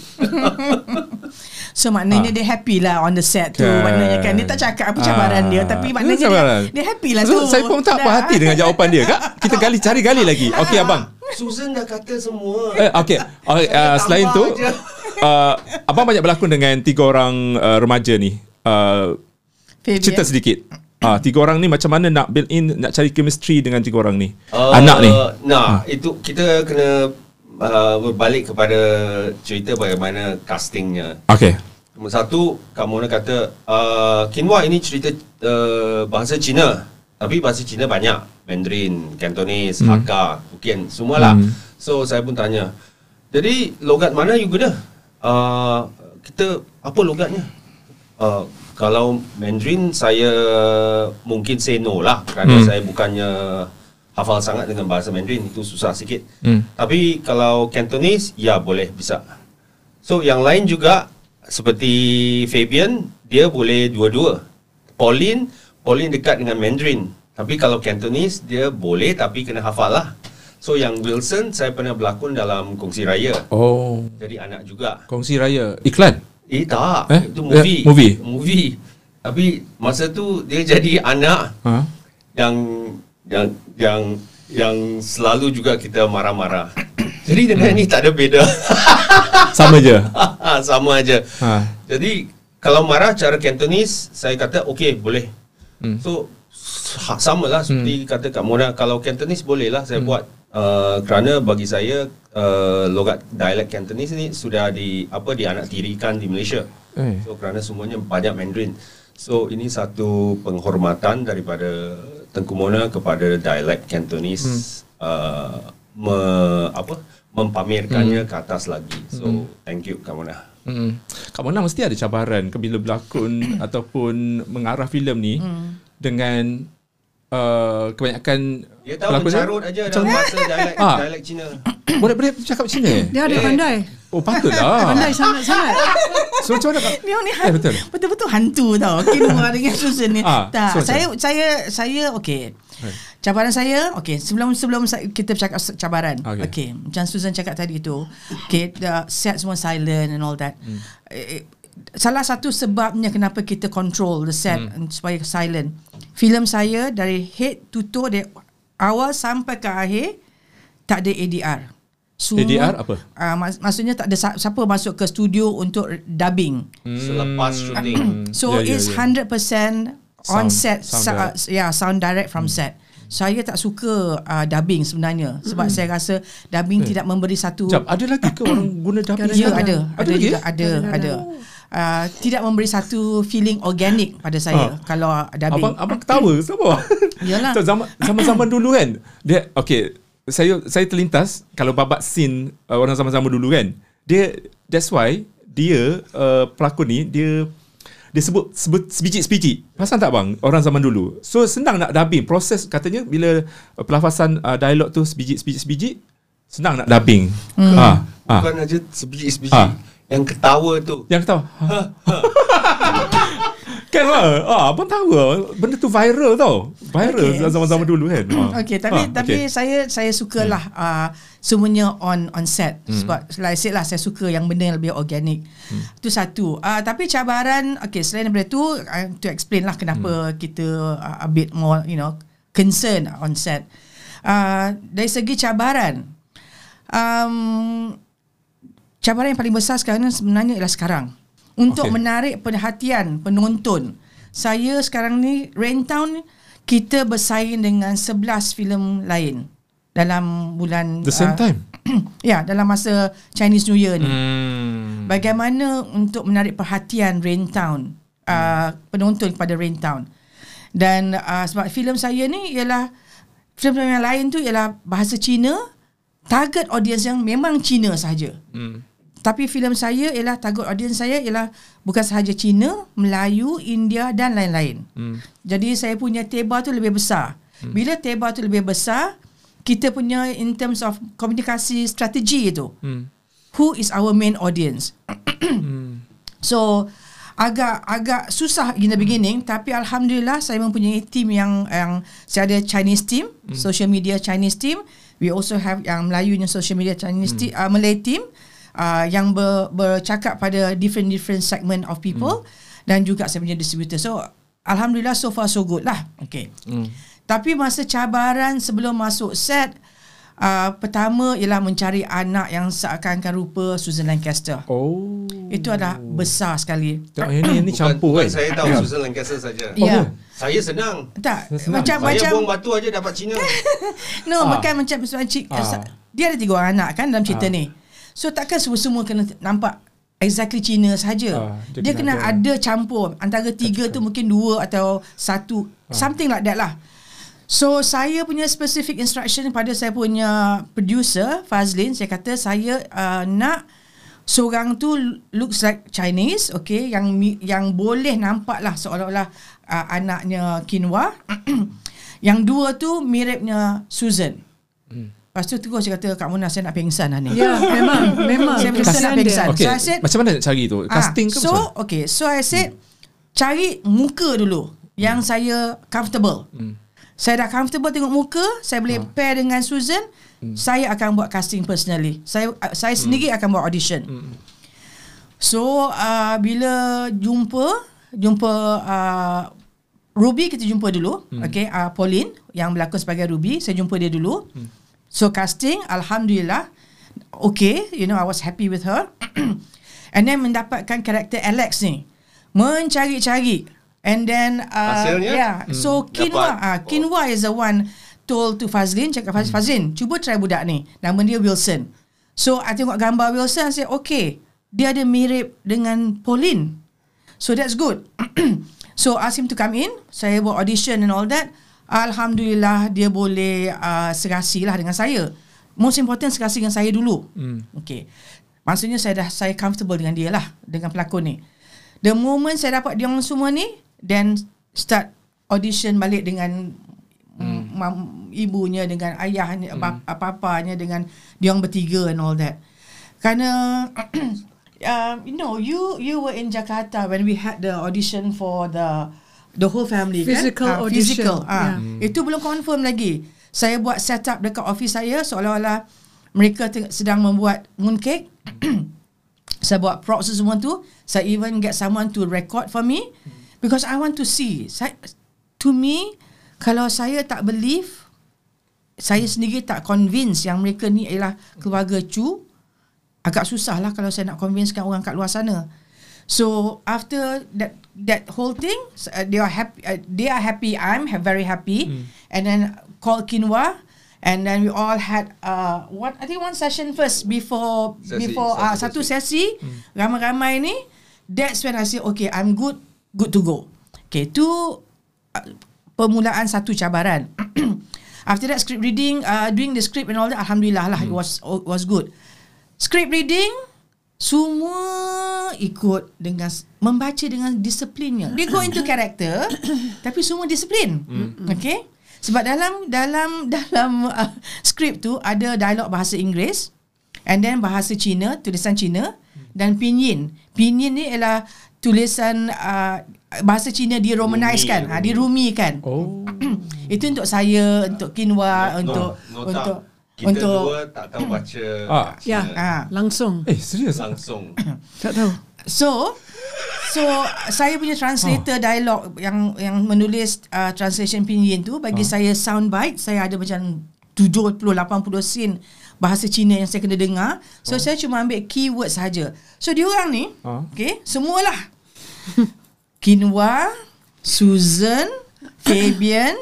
So maknanya dia happy lah on the set tu. Kan. Maknanya kan dia tak cakap apa cabaran Ah. dia tapi Itu maknanya cabaran. dia, dia happy lah So, tu. Saya pun tak puas Dah. hati dengan jawapan dia Kak Kita gali cari gali lagi Okay abang Susan dah kata semua. Eh, okay. okay uh, selain tu, uh, abang banyak berlakon dengan tiga orang uh, remaja ni. Uh, Fabian. cerita sedikit. Ah, tiga orang ni macam mana nak build in, nak cari chemistry dengan tiga orang ni? Uh, Anak ni. Nah, itu kita kena uh, berbalik kepada cerita bagaimana castingnya. Okay. Nombor satu, Kak Mona kata, uh, Kinwa ini cerita uh, bahasa Cina. Tapi bahasa Cina banyak. Mandarin, Cantonese, hmm. Hakka, Hokkien, semualah. Hmm. So, saya pun tanya. Jadi, logat mana you guna? Uh, kita, apa logatnya? Uh, kalau Mandarin, saya mungkin say no lah. Kerana Hmm. saya bukannya hafal sangat dengan bahasa Mandarin. Itu susah sikit. Hmm. Tapi kalau Cantonese, ya boleh, bisa. So yang lain juga seperti Fabian, dia boleh dua-dua. Pauline, Pauline dekat dengan Mandarin. Tapi kalau Cantonese, dia boleh tapi kena hafal lah. So yang Wilson, saya pernah berlakon dalam Kongsi Raya. Oh, Jadi anak juga. kongsi raya. Iklan? Eh tak, Eh? itu movie. Eh, movie? Movie. Tapi masa tu dia jadi anak Ha? yang yang yang yang selalu juga kita marah-marah. Jadi dengan ni tak ada beza. Sama je. Sama aja. Ha. Jadi kalau marah cara Cantonese saya kata okey boleh. Hmm. So ha, sama lah seperti kata Kak Mona kalau Cantonese boleh lah saya buat uh, kerana bagi saya uh, logat dialek Cantonese ni sudah di apa dianaktirikan di Malaysia. Eh. So kerana semuanya banyak Mandarin. So ini satu penghormatan daripada Tengku Mona kepada dialek Cantonese Hmm. uh, me, apa mempamerkannya Hmm. ke atas lagi. So thank you Kak Mona. Hmm. Kak Mona mesti ada cabaran ke bila berlakon ataupun mengarah filem ni Hmm. dengan uh, kebanyakan Dia tahu pelakon mencarut aja dalam bahasa dialek Ah. dialek Cina. Boleh boleh cakap Cina? eh? Dia ada Eh. pandai. Oh patutlah. Pandai sangat-sangat. So macam mana? Dia ni Eh, hantu, betul. betul-betul hantu tau. Kinwa dengan Susan ni. Ah, tak, so macam saya saya saya okey. Cabaran saya okey sebelum sebelum kita bercakap cabaran. Okey. Okey. Okay. Macam Susan cakap tadi tu. Okey, the set semua silent and all that. Hmm. Eh, salah satu sebabnya kenapa kita control the set Hmm. supaya silent. Filem saya dari head to toe dari awal sampai ke akhir tak ada ADR. ADR apa? Uh, mak- maksudnya tak ada sa- siapa masuk ke studio untuk dubbing. Selepas syuting. So Ya, ya, it's ya. 100% on Sound- set sound sa- direct. yeah sound direct from set. Saya tak suka uh, dubbing sebenarnya sebab saya rasa dubbing tidak memberi satu Sekejap, ada lagi ke orang guna dubbing ya ada Ada ada lagi, juga eh? ada ada. Uh, tidak memberi satu feeling organik pada saya Ah. kalau dubbing. Abang abang ketawa sama. Yalah. So, zaman zaman-zaman dulu kan. Dia okey, saya saya terlintas kalau babat scene uh, orang zaman-zaman dulu kan. Dia that's why dia uh, pelakon ni dia dia sebut sebut sebiji-sebiji. Pasal tak bang orang zaman dulu. So senang nak dubbing. Proses katanya bila uh, pelafasan uh, dialog tu sebiji-sebiji senang nak dubbing. Hmm. Ha, ha. Bukan aja sebiji-sebiji. Ah. Yang ketawa tu. Yang ketawa. kan lah. Ah, abang tahu. Benda tu viral tau. Viral Okay. zaman-zaman dulu kan. Ah. Okay, tapi Ah, tapi okay. saya saya sukalah hmm. uh, semuanya on on set hmm. sebab like I said lah saya suka yang benda yang lebih organik. Hmm. Itu satu. Uh, tapi cabaran okay selain daripada tu uh, to explain lah kenapa hmm. kita uh, a bit more you know concern on set. Uh, dari segi cabaran um, cabaran yang paling besar sekarang sebenarnya ialah sekarang untuk okay. menarik perhatian penonton. Saya sekarang ni Raintown kita bersaing dengan 11 filem lain dalam bulan The same ah, time. ya, dalam masa Chinese New Year ni. Hmm. Bagaimana untuk menarik perhatian Raintown uh, penonton kepada Raintown. Dan uh, sebab filem saya ni ialah filem yang lain tu ialah bahasa Cina, target audience yang memang Cina sahaja. Hmm. Tapi filem saya ialah target audience saya ialah bukan sahaja Cina, Melayu, India dan lain-lain. Hmm. Jadi saya punya teba tu lebih besar. Bila teba tu lebih besar, kita punya in terms of komunikasi strategi itu. Hmm. Who is our main audience? So agak agak susah in the beginning tapi alhamdulillah saya mempunyai team yang yang saya ada Chinese team, social media Chinese team. We also have yang Melayunya social media Chinese team, uh, Malay team uh, yang ber, bercakap pada different different segment of people dan juga saya punya distributor. So alhamdulillah so far so good lah. Okay. Tapi masa cabaran sebelum masuk set uh, pertama ialah mencari anak yang seakan-akan rupa Susan Lancaster. Oh. Itu adalah besar sekali. Tengok yang ni, yang ni Bukan, campur bukan kan. saya tahu Susan Lancaster saja. Ya. Saya senang. Tak, Senang. macam Saya macam buang batu aja dapat Cina. no, Ah. bukan macam macam cik Ah. dia ada tiga orang anak kan dalam cerita Ah. ni. So takkan semua-semua kena nampak exactly Cina saja. Ah, dia dia, kena kena ada- ada, campur antara tiga tu mungkin dua atau satu Ah. something like that lah. So saya punya specific instruction pada saya punya producer Fazlin saya kata saya uh, nak seorang tu looks like Chinese okay yang yang boleh nampak lah seolah-olah uh, anaknya Kinwa yang dua tu miripnya Susan Lepas tu terus saya kata Kak Mona saya nak pengsan lah ni Ya, memang, memang. Saya betul nak pengsan dia. Okay, So I said macam mana nak cari tu? Casting ke ah, so, macam mana? okay. So I said, cari muka dulu yang saya comfortable. Hmm. Saya dah comfortable tengok muka, saya boleh pair dengan Susan, saya akan buat casting personally. Saya uh, saya sendiri akan buat audition. So uh, bila jumpa jumpa uh, Ruby kita jumpa dulu, okay, uh, Pauline yang berlakon sebagai Ruby, saya jumpa dia dulu. So casting, alhamdulillah, okay, you know I was happy with her. And then mendapatkan karakter Alex ni, mencari-cari. And then uh, Hasilnya? yeah, so Kinwa, Dapat. uh, Kinwa is the one told to Fazlin, cakap Faz, Fazlin, cuba try budak ni. Nama dia Wilson. So I tengok gambar Wilson, I say okay, dia ada mirip dengan Pauline. So that's good. so ask him to come in. Saya buat audition and all that. Alhamdulillah dia boleh uh, serasi lah dengan saya. Most important serasi dengan saya dulu. Hmm. Okay. Maksudnya saya dah saya comfortable dengan dia lah dengan pelakon ni. The moment saya dapat dia orang semua ni, then start audition balik dengan hmm. mam, ibunya dengan ayahnya, hmm. apa-apanya dengan dia orang bertiga and all that. Kerana um, you know, you you were in Jakarta when we had the audition for the the whole family Physical kan? Audition. Physical. Ah, Yeah. Itu belum confirm lagi. Saya buat setup dekat office saya seolah-olah mereka teng- sedang membuat mooncake. saya buat props semua tu. Saya even get someone to record for me because I want to see. Saya, to me, kalau saya tak believe, saya sendiri tak convince yang mereka ni ialah keluarga Chu, agak susah lah kalau saya nak convincekan orang kat luar sana. So after that that whole thing, uh, they are happy. Uh, they are happy. I'm ha- very happy. And then call Kinwa, and then we all had uh what I think one session first before Sesi, before uh, satu satu sesi ramai-ramai ni. That's when I say okay, I'm good, good to go. Okay, tu uh, permulaan satu cabaran. After that script reading, uh, doing the script and all that, alhamdulillah lah, it was was good. Script reading, semua ikut dengan membaca dengan disiplinnya. They go into character, tapi semua disiplin. Okay? Sebab dalam dalam dalam uh, script tu ada dialog bahasa Inggeris and then bahasa Cina, tulisan Cina dan pinyin. Pinyin ni ialah tulisan uh, bahasa Cina diromanizekan, Rumi, ha, dirumikan. Oh. Itu untuk saya, untuk Kinwa, untuk no, untuk Kita untuk dua tak tahu baca Ah. Ya, ah. langsung. Eh, serius? langsung. Tak tahu. So So saya punya translator dialog yang yang menulis uh, translation pinyin tu bagi saya sound bite saya ada macam 70 80 scene bahasa Cina yang saya kena dengar. So saya cuma ambil keyword saja. So diorang ni, Ah. okay, semualah Kinwa, Susan, Fabian,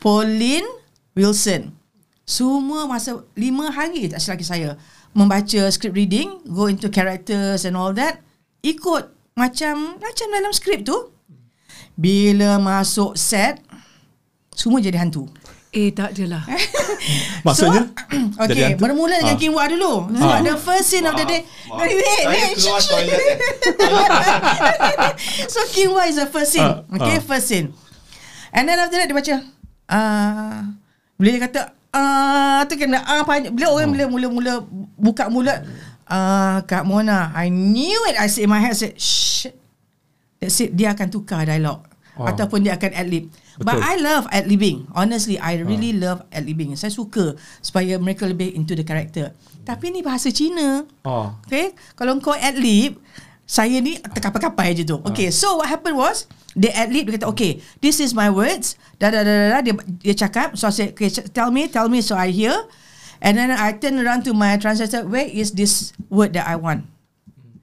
Pauline, Wilson. Semua masa lima hari tak silap saya membaca script reading, go into characters and all that. Ikut macam macam dalam skrip tu. Bila masuk set, semua jadi hantu. Eh tak adalah. Maksudnya? So, Jadi okay, hantu? bermula dengan Ah. Kinwa dulu. Sebab the first scene of the day. Maaf. Wait, wait, wait. so Kinwa is the first scene. Ah, Okay, ah. first scene. And then after that dia baca. Ah, bila dia kata ah tu kena ah panjang. Bila orang bila mula-mula buka mulut ah Kak Mona, I knew it. I said in my head, I said, shit. That's it. Dia akan tukar dialog. Oh. Ataupun dia akan ad-lib. But. I love ad-libbing. Honestly, I really love ad-libbing. Saya suka supaya mereka lebih into the character. Tapi ni bahasa Cina. Oh. Okay Kalau kau ad-lib Saya ni terkapai-kapai je tu Okay so what happened was Dia ad-lib Dia kata okay This is my words dah, dah, dah, dah, dah. Dia, dia cakap So I said okay, Tell me Tell me so I hear And then I turn around to my translator Where is this word that I want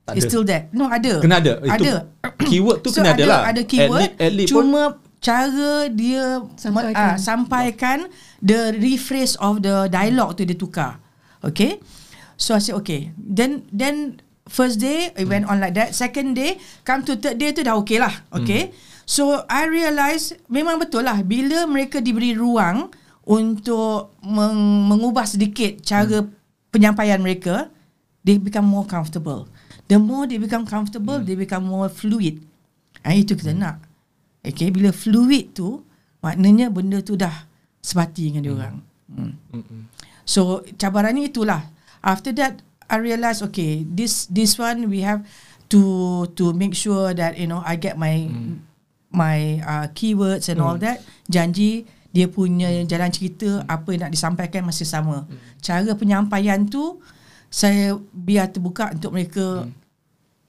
Tak It's ada. still there No ada Kena ada. Itu Ada keyword tu so kena ada lah. Ada keyword Ad-lib- ad-lib pun- Cuma Cara dia Sampaikan. ah, sampaikan the rephrase of the dialogue tu dia tukar. Okay? So I said okay. Then then first day it went on like that. Second day come to third day tu dah okay lah. Okay? So I realise memang betul lah bila mereka diberi ruang untuk meng- mengubah sedikit cara penyampaian mereka, they become more comfortable. The more they become comfortable, they become more fluid. Ah itu kita nak. Okay, bila fluid tu maknanya benda tu dah sebati dengan dia orang. Hmm. So cabarannya itulah. After that I realised okay, this this one we have to to make sure that you know I get my my uh, keywords and all that. Janji dia punya jalan cerita apa yang nak disampaikan masih sama. Cara penyampaian tu saya biar terbuka untuk mereka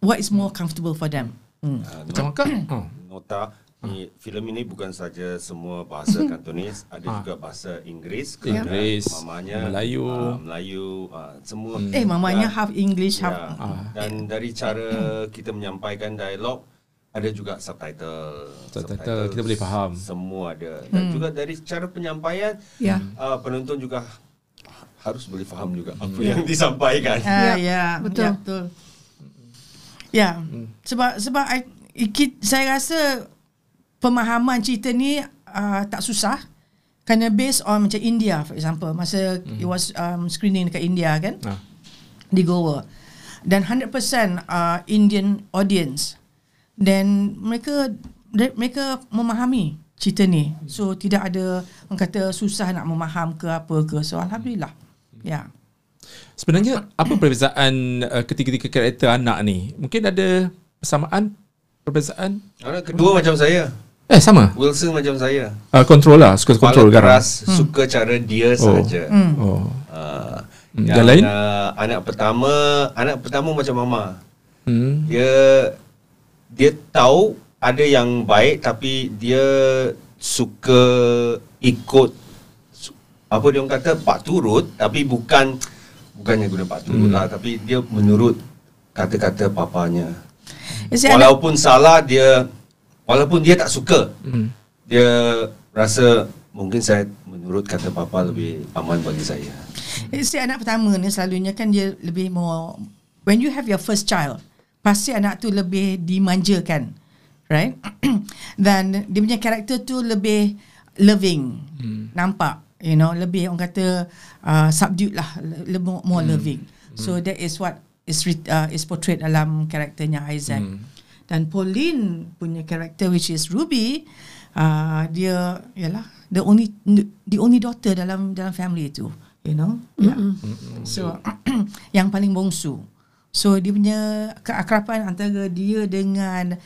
what is more comfortable for them. Hmm. Ah, Macam akak? Oh. nota ni filem ini bukan saja semua bahasa Kantonis ada juga bahasa Inggeris kerana Inggeris, mamanya Melayu. ah, Melayu ah, semua. Eh mamanya Dan- half English half ya, Ah. dan dari cara kita menyampaikan dialog ada juga subtitle. Subtitle, kita boleh faham. semua ada. Dan Hmm. juga dari cara penyampaian Ya. ah, penonton juga harus boleh faham juga apa yang disampaikan. Ah, Ya, ya, betul. Ya, betul. Ya, sebab sebab I, ikit, saya rasa pemahaman cerita ni uh, tak susah. Kerana based on macam India for example. Masa it was um, screening dekat India kan? Ah. di Goa. Dan 100% uh, Indian audience. Dan mereka mereka memahami cerita ni. So tidak ada orang kata susah nak memaham ke apa ke. So alhamdulillah. Ya. Yeah. Sebenarnya apa perbezaan uh, ketiga-tiga karakter anak ni? Mungkin ada persamaan? Perbezaan? Anak kedua macam saya Eh sama. Wilson macam saya Uh, control lah, suka Kepala control garam. keras suka cara dia Oh. saja Oh. Ah, Hmm, yang yang lain? ah, anak pertama anak pertama macam mama Hmm. dia dia tahu ada yang baik tapi dia suka ikut apa dia orang kata pak turut tapi bukan bukannya guna pak turut Hmm. lah tapi dia menurut kata-kata papanya You see, anak- walaupun salah dia walaupun dia tak suka Hmm. dia rasa mungkin saya menurut kata papa lebih aman bagi saya Isteri anak pertama ni selalunya kan dia lebih more when you have your first child pasti anak tu lebih dimanjakan right dan dia punya karakter tu lebih loving hmm. nampak you know lebih orang kata uh, subdued lah le- lebih more hmm. loving so that is what is re- uh, is portrayed dalam karakternya Isaac hmm. Dan Pauline punya karakter which is Ruby uh, dia ialah the only the only daughter dalam dalam family tu you know? Yeah so yang paling bongsu. So dia punya keakraban antara dia dengan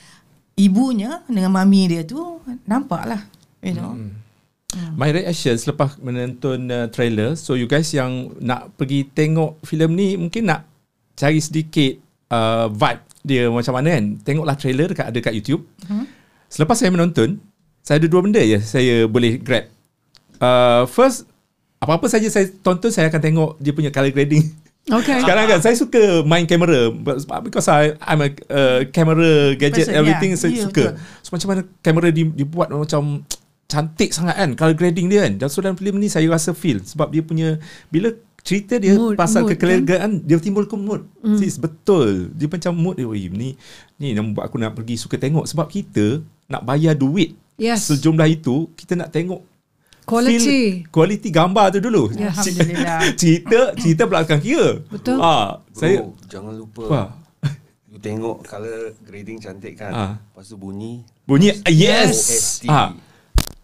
ibunya dengan mami dia tu nampaklah you know? My reaction selepas menonton uh, trailer So you guys yang nak pergi tengok filem ni Mungkin nak cari sedikit uh, vibe dia macam mana kan Tengoklah trailer dekat, ada kat YouTube Hmm. Selepas saya menonton Saya ada dua benda je saya boleh grab uh, First apa-apa saja saya tonton saya akan tengok dia punya color grading. Okay. Sekarang kan saya suka main kamera because I I'm a uh, camera gadget Person, everything yeah. saya Ya, suka. betul. So macam mana kamera di, dibuat macam cantik sangat kan color grading dia kan. Dan so dalam filem ni saya rasa feel sebab dia punya bila cerita dia Mood, pasal mood, kekelagaan dia timbul ke mood. Mm. Sis betul. Dia macam mood dia "Oi, ni ni yang buat aku nak pergi suka tengok sebab kita nak bayar duit Yes. sejumlah itu kita nak tengok Quality. feel, quality gambar tu dulu. Yes. Alhamdulillah. cerita cerita belakang kira. Betul. Ah, saya jangan lupa. apa? You tengok color grading cantik kan. Ah. Lepas tu bunyi. Bunyi yes. OST. Ah.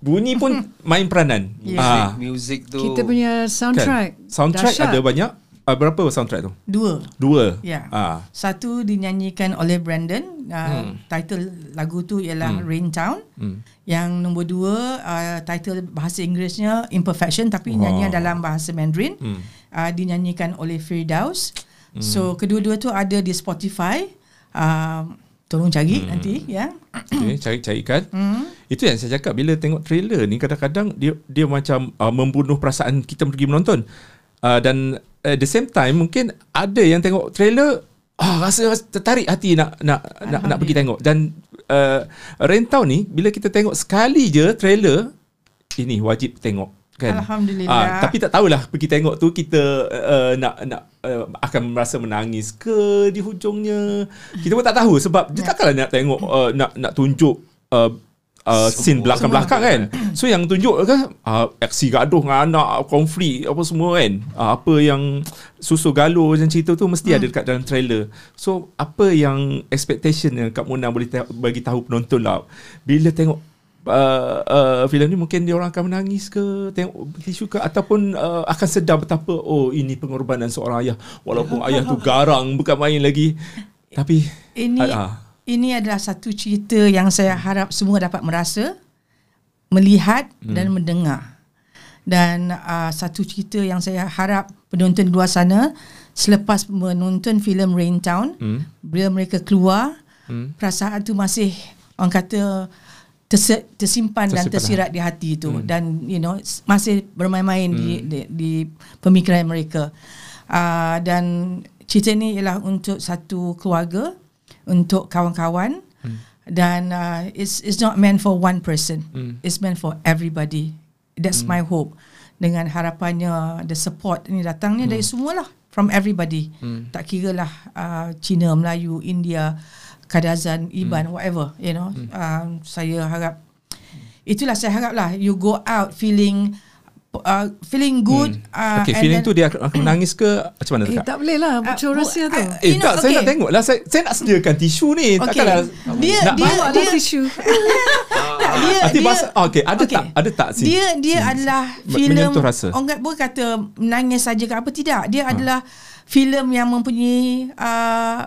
Bunyi pun main peranan. Music, Ah. music tu. Kita punya soundtrack. Kan? Soundtrack dahsyat. ada banyak. Ah, berapa soundtrack tu? Dua. Dua. Ya. Ah. Satu dinyanyikan oleh Brandon. Uh, Title lagu tu ialah Rain Town. Hmm. Yang nombor dua uh, title bahasa Inggerisnya Imperfection tapi nyanyian dalam bahasa Mandarin. Hmm. Uh, dinyanyikan oleh Firdaus. So kedua-dua tu ada di Spotify. Uh, tolong cari nanti ya. Okay, cari-carikan. Hmm. Itu yang saya cakap bila tengok trailer ni kadang-kadang dia dia macam uh, membunuh perasaan kita pergi menonton. Uh, dan at the same time mungkin ada yang tengok trailer ah rasa, rasa tertarik hati nak nak nak, nak pergi tengok dan uh, Rentau ni bila kita tengok sekali je trailer ini wajib tengok kan. Alhamdulillah. Ah, tapi tak tahulah pergi tengok tu kita uh, nak nak uh, akan merasa menangis ke di hujungnya. Kita pun tak tahu sebab dia takkanlah nak tengok uh, nak nak tunjuk uh, uh, scene belakang-belakang kan. So yang tunjuk kan uh, aksi gaduh dengan anak, konflik apa semua kan. Uh, apa yang susu galuh macam cerita tu mesti ada dekat dalam trailer. So apa yang expectation yang Kak Mona boleh ta- bagi tahu penonton lah bila tengok uh, uh, filem ni mungkin dia orang akan menangis ke tengok tisu ke ataupun uh, akan sedar betapa oh ini pengorbanan seorang ayah walaupun ayah tu garang bukan main lagi tapi Ini ah, ini adalah satu cerita yang saya harap semua dapat merasa, melihat hmm. dan mendengar. Dan uh, satu cerita yang saya harap penonton di luar sana selepas menonton filem Rain Town, Hmm. bila mereka keluar, Hmm. perasaan tu masih orang kata terse, tersimpan, dan Tersimpan tersirat di hati tu hmm. dan you know masih bermain-main hmm. di, di di pemikiran mereka. Uh, dan cerita ni ialah untuk satu keluarga, untuk kawan-kawan hmm. dan uh, it's it's not meant for one person. Hmm. It's meant for everybody. That's Hmm. my hope. Dengan harapannya the support ni datangnya hmm. dari semualah from everybody. Hmm. Tak kira lah uh, Cina, Melayu, India, Kadazan, Iban, Hmm. whatever, you know. Um, saya harap itulah saya harap lah you go out feeling uh, feeling good uh, okay and feeling then- tu dia akan menangis ke macam mana Eh, dekat tak boleh lah. Bocor Ah, rahsia tu. ah, Eh You know, tak, saya okay. nak tengok lah. Saya, saya nak sediakan tisu ni. Okay. Takkanlah Dia- nak dia- Bawa lah tisu. tak, dia, dia, bas, oh, okay, ada okay. tak? Ada tak sini? Dia dia sini? adalah filem menyentuh rasa. Orang kata bukan kata menangis saja ke apa tidak. Dia Ha. adalah filem yang mempunyai uh,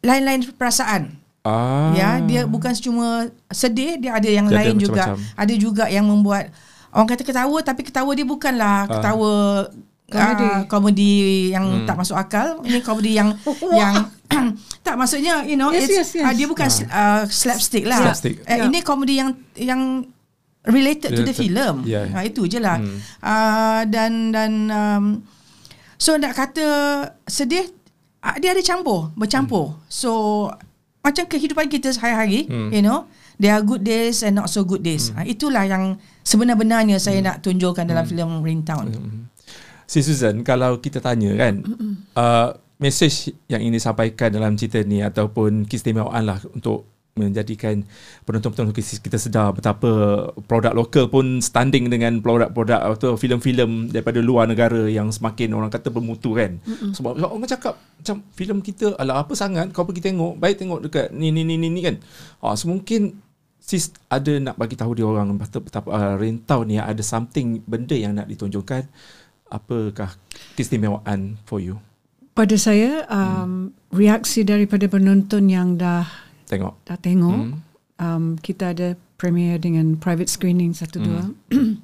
lain-lain perasaan. Ah. Ya, dia bukan cuma sedih, dia ada yang Dia ada lain juga. macam-macam. Ada juga yang membuat orang kata ketawa tapi ketawa dia bukanlah ketawa Komedi. uh, komedi yang tak masuk akal. Ini komedi yang yang tak maksudnya you know Yes, it's, yes, yes. Uh, dia bukan uh, slapstick lah. Slapstick. Uh, Ini komedi yang yang related to the Related. film. Yeah. Uh, itu je lah. Uh, dan dan um, so nak kata sedih uh, dia ada campur, bercampur. So macam kehidupan kita sehari-hari, Hmm. you know, there are good days and not so good days. Uh, itulah yang sebenar-benarnya saya nak tunjukkan dalam filem Rain Town. Si Susan, kalau kita tanya kan, uh, mesej yang ini sampaikan dalam cerita ni ataupun keistimewaan lah untuk menjadikan penonton-penonton kita- sedar betapa produk lokal pun standing dengan produk-produk atau filem-filem daripada luar negara yang semakin orang kata bermutu kan. Sebab orang cakap macam filem kita ala apa sangat? Kau pergi tengok, baik tengok dekat ni ni ni ni, ni kan. Ah so mungkin sis ada nak bagi tahu dia orang betapa, uh, rentau ni ada something benda yang nak ditunjukkan. Apakah keistimewaan for you? Pada saya, um, reaksi daripada penonton yang dah tengok dah tengok, Hmm. um, kita ada premiere dengan private screening satu dua.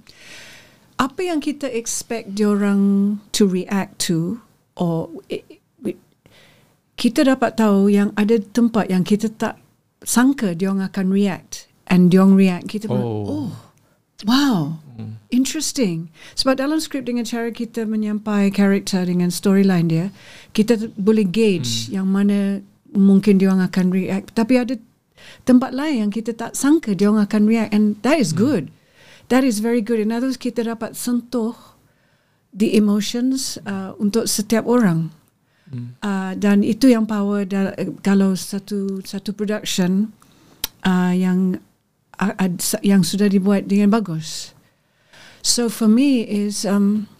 Apa yang kita expect diorang to react to or eh, kita dapat tahu yang ada tempat yang kita tak sangka diorang akan react and diorang react kita pun Oh. oh Wow. Interesting. Sebab dalam skrip dengan cara kita menyampai karakter dengan storyline dia, kita boleh gauge yang mana mungkin dia orang akan react. Tapi ada tempat lain yang kita tak sangka dia orang akan react and that is good. That is very good. In other words, kita dapat sentuh the emotions uh, untuk setiap orang. Uh, dan itu yang power da- kalau satu satu production uh, yang uh, ad- yang sudah dibuat dengan bagus. So for me is um,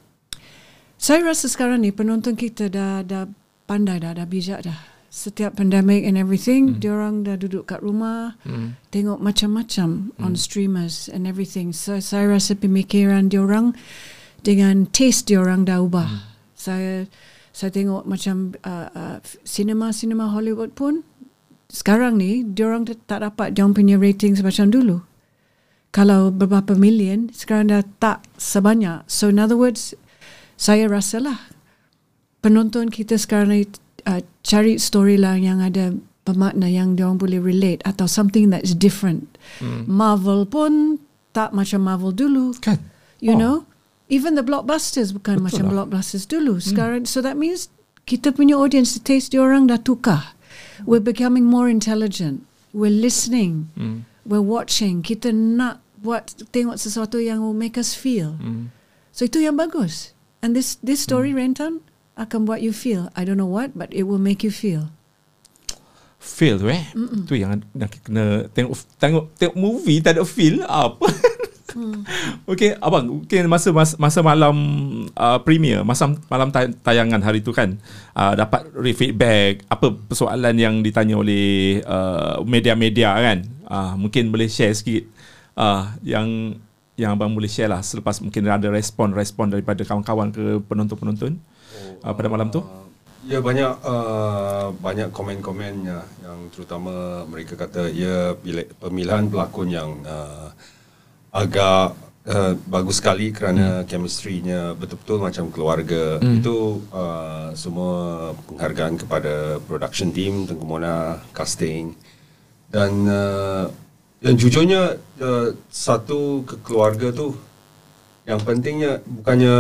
saya rasa sekarang ni penonton kita dah dah pandai dah dah bijak dah. Setiap pandemic and everything, mm. diorang dah duduk kat rumah, mm. tengok macam-macam mm. on streamers and everything. So saya rasa pemikiran diorang dengan taste diorang dah ubah. Mm. Saya saya tengok macam uh, uh, sinema-sinema Hollywood pun sekarang ni diorang tak dapat diorang punya rating semacam dulu. Kalau beberapa million sekarang dah tak sebanyak. So in other words, saya rasalah penonton kita sekarang ni uh, cari storyline yang ada bermakna yang diorang boleh relate atau something that's different. Hmm. Marvel pun tak macam Marvel dulu. Kan? You Oh. know? Even the blockbusters bukan Betul macam lah. blockbusters dulu. Sekarang so that means kita punya audience the taste diorang dah tukar. We're becoming more intelligent. We're listening. We're watching. Kita nak buat tengok sesuatu yang will make us feel. So itu yang bagus. And this this story Rentan akan buat you feel. I don't know what but it will make you feel. Feel tu eh Mm-mm. Tu yang nak kena Tengok Tengok tengok movie Tak ada feel Apa hmm. Okay Abang Mungkin masa masa, masa malam uh, Premier Masa malam tay- tayangan hari tu kan uh, Dapat feedback Apa persoalan yang ditanya oleh uh, Media-media kan uh, Mungkin boleh share sikit uh, Yang Yang abang boleh share lah Selepas mungkin ada respon-respon Daripada kawan-kawan ke Penonton-penonton uh, Pada malam tu Ya banyak uh, banyak komen-komennya yang terutama mereka kata ya pilih, pemilihan pelakon yang uh, agak uh, bagus sekali kerana hmm. chemistry-nya betul-betul macam keluarga. Hmm. Itu uh, semua penghargaan kepada production team, Tengku Mona, casting dan uh, yang jujurnya uh, satu keluarga tu yang pentingnya bukannya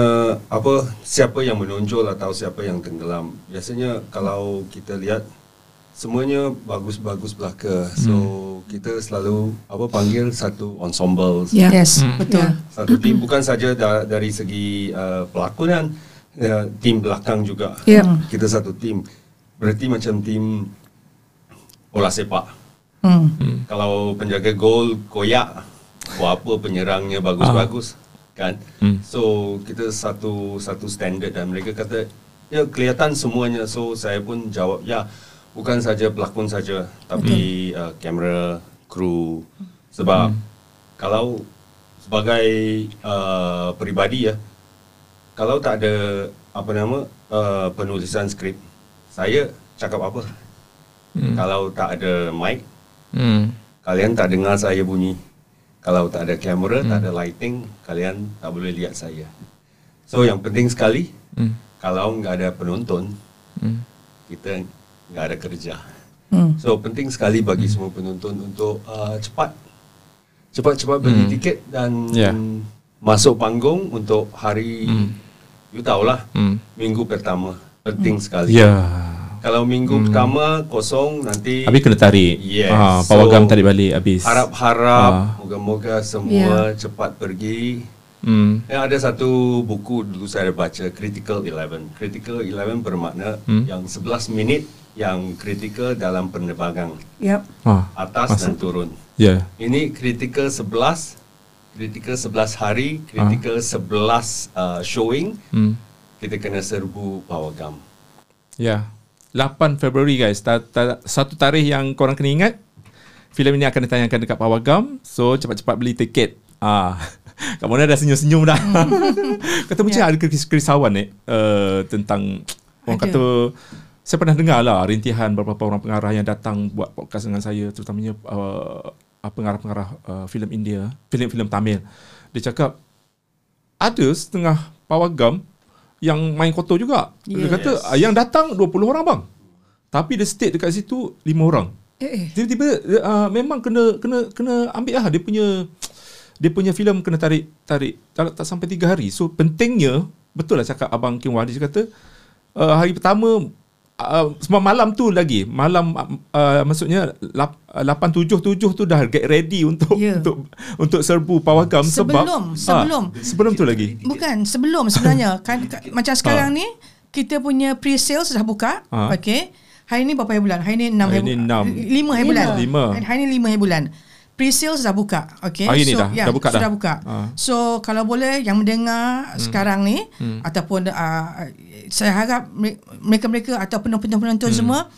apa siapa yang menonjol atau siapa yang tenggelam. Biasanya kalau kita lihat semuanya bagus-bagus belaka. So kita selalu apa panggil satu ensemble. Yeah. Yes, betul. Yeah. Satu tim bukan saja da- dari segi uh, pelakonan, uh, tim belakang juga. Yeah. Kita satu tim. Berarti macam tim bola sepak. Hmm. Kalau penjaga gol koyak, buat apa penyerangnya bagus-bagus, kan? Hmm. So kita satu satu standard dan mereka kata ya kelihatan semuanya. So saya pun jawab ya bukan saja pelakon saja tapi uh, kamera, kru sebab kalau sebagai uh, peribadi ya kalau tak ada apa nama uh, penulisan skrip saya cakap apa hmm. kalau tak ada mic hmm. kalian tak dengar saya bunyi kalau tak ada kamera hmm. tak ada lighting kalian tak boleh lihat saya so yang penting sekali Hmm. kalau nggak ada penonton Hmm. kita nggak ada kerja Hmm. so penting sekali bagi semua penonton untuk uh, cepat cepat-cepat beli Hmm. tiket dan Ya. masuk panggung untuk hari Hmm. you tahulah Hmm. minggu pertama penting sekali Ya kalau minggu pertama kosong nanti Habis kena tarik Yes. ah, Pawagam So, tarik balik habis harap-harap Ah. moga-moga semua cepat pergi hmm. Ya, ada satu buku dulu saya baca Critical 11. Critical 11 bermakna Hmm. yang 11 minit yang kritikal dalam penerbangan Yep. ah. atas Masa- dan turun. Ya Ini critical 11 critical 11 hari, critical 11 uh, showing, hmm. kita kena serbu pawagam. Ya 8 Februari guys. Ta- ta- Satu tarikh yang korang kena ingat. Filem ini akan ditayangkan dekat Pawagam. So cepat-cepat beli tiket. Ah. Kak Mona dah senyum-senyum dah. Kata macam ada keris- kerisauan eh uh, Tentang Orang Ada. kata Saya pernah dengar lah Rintihan beberapa orang pengarah yang datang Buat podcast dengan saya Terutamanya uh, Pengarah-pengarah uh, filem India Filem-filem Tamil. Dia cakap Ada setengah Pawagam Yang main kotor juga Dia Yes. kata "Ah, Yang datang 20 orang bang Tapi dia state dekat situ 5 orang Eh, eh. Tiba-tiba uh, memang kena kena kena ambil lah dia punya dia punya filem kena tarik tarik tak, tak sampai 3 hari. So pentingnya betul lah cakap abang Kim Wadi kata uh, hari pertama uh, semua malam tu lagi malam uh, maksudnya lap, uh, 877 tu dah get ready untuk Ya. untuk untuk serbu pawagam Sebelum, sebab sebelum. ha, sebelum tu lagi. Bukan sebelum sebenarnya kan, kan macam sekarang ni kita punya pre-sales dah buka Ha. okey hari ni berapa hari bulan hari ni 6 Hari hari ni enam. 5 hari bulan Lima. hari, hari ni 5 hari bulan pre-sales dah buka okey Hari ni dah? ya, Dah buka sudah dah? buka Ha. so kalau boleh yang mendengar sekarang ni ataupun uh, saya harap mere- mereka-mereka atau penonton-penonton semua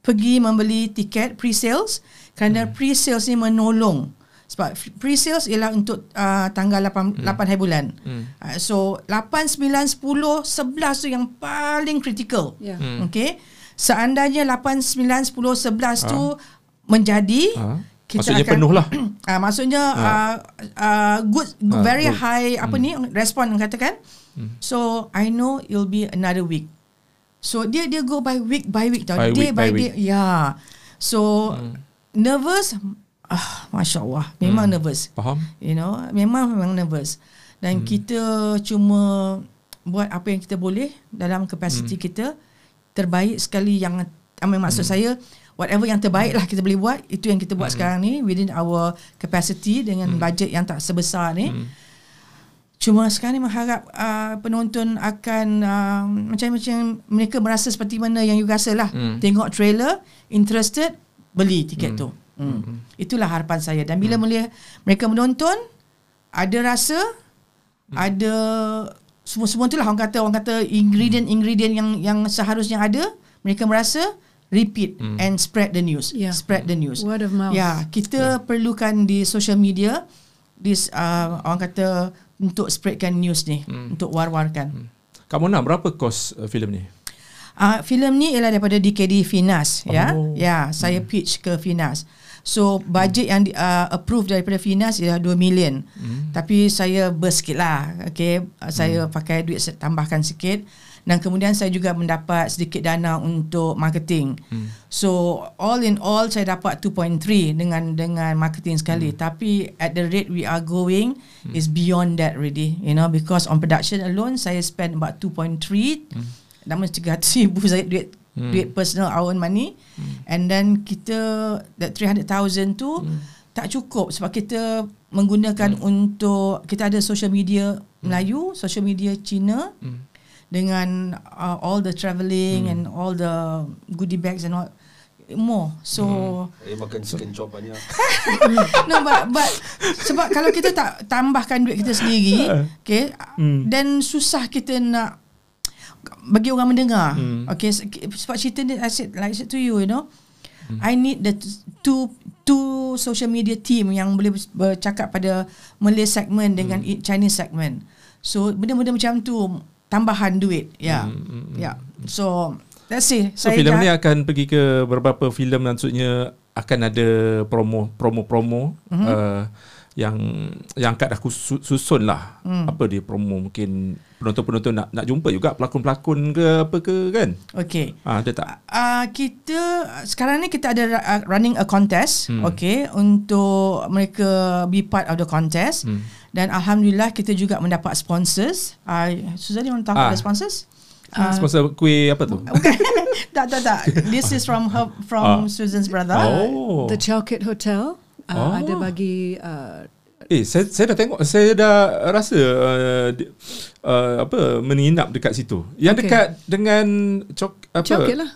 pergi membeli tiket pre-sales kerana pre-sales ni menolong sebab pre-sales ialah untuk uh, tanggal 8 8 hari bulan. Uh, so 8 9 10 11 tu yang paling critical. Ya. Okay. Seandainya 8 9 10 11 tu menjadi Ha. Kita Maksudnya akan, penuh lah. Ah maksudnya uh, uh, good Ah, very good. Hmm. high apa ni respon katakan. So I know it'll be another week. So dia dia go by week by week tau. By day week by, by day. week. Yeah. So nervous ah masya-Allah memang nervous. Faham? You know, memang memang nervous. Dan hmm. kita cuma buat apa yang kita boleh dalam kapasiti hmm. kita terbaik sekali yang apa maksud hmm. saya whatever yang terbaik lah kita boleh buat itu yang kita buat hmm. sekarang ni within our capacity dengan hmm. budget yang tak sebesar ni. Hmm. Cuma sekarang ni mengharap uh, penonton akan uh, macam-macam mereka merasa seperti mana yang you rasa lah. Hmm. Tengok trailer, interested, beli tiket hmm. tu. Hmm. Hmm. Itulah harapan saya. Dan bila hmm. melihat mereka menonton, ada rasa, hmm. ada semua-semua itulah orang kata orang kata ingredient-ingredient yang yang seharusnya ada, mereka merasa repeat hmm. and spread the news. Yeah. Spread the news. Word of mouth. Ya, kita yeah. perlukan di social media this uh, orang kata untuk spreadkan news ni, hmm. untuk war-warkan. Hmm. Kak Mona berapa kos uh, filem ni? Uh, filem ni ialah daripada DKD Finas ya. Oh. Ya, saya hmm. pitch ke Finas. So budget yang di, uh, approve daripada Finas ialah 2 million. Hmm. Tapi saya burst sikit lah. Okay. Saya hmm. pakai duit tambahkan sikit. Dan kemudian saya juga mendapat sedikit dana untuk marketing. Hmm. So all in all saya dapat 2.3 dengan dengan marketing sekali. Hmm. Tapi at the rate we are going hmm. is beyond that already. You know because on production alone saya spend about 2.3 hmm. dah mesti 300 ribu saya duit hmm. duit personal our own money hmm. and then kita that 300,000 tu hmm. tak cukup sebab kita menggunakan hmm. untuk kita ada social media Melayu, social media Cina hmm. Dengan uh, all the travelling hmm. and all the goodie bags and all more so hmm. Saya makan chicken chop banyak. no but, but sebab kalau kita tak tambahkan duit kita sendiri okay Hmm. then susah kita nak bagi orang mendengar Hmm. okay se- sebab cerita ni I said like I said to you you know I need the two two social media team yang boleh ber- bercakap pada Malay segment dengan Hmm. Chinese segment so benda-benda macam tu tambahan duit ya yeah. yeah so let's see So Saya filem ni akan pergi ke beberapa filem maksudnya akan ada promo promo-promo Mhm. mm-hmm. uh, yang yang dah kusu- susun lah. Hmm. Mm. Apa dia promo mungkin penonton-penonton nak nak jumpa juga pelakon-pelakon ke apa ke kan? okay Ah ada tak? Uh, kita sekarang ni kita ada uh, running a contest hmm. okay untuk mereka be part of the contest hmm. dan alhamdulillah kita juga mendapat sponsors uh, Suzanne you want to talk Ah. about the sponsors Uh, Sponsor kuih apa tu? Bukan. tak tak tak this is from her from Ah. Susan's brother Oh. The Chalkit Hotel uh, Oh. ada bagi uh, Eh saya saya dah tengok saya dah rasa uh, di- uh, apa menginap dekat situ. Yang Okay. dekat dengan cok apa? Chalkit lah.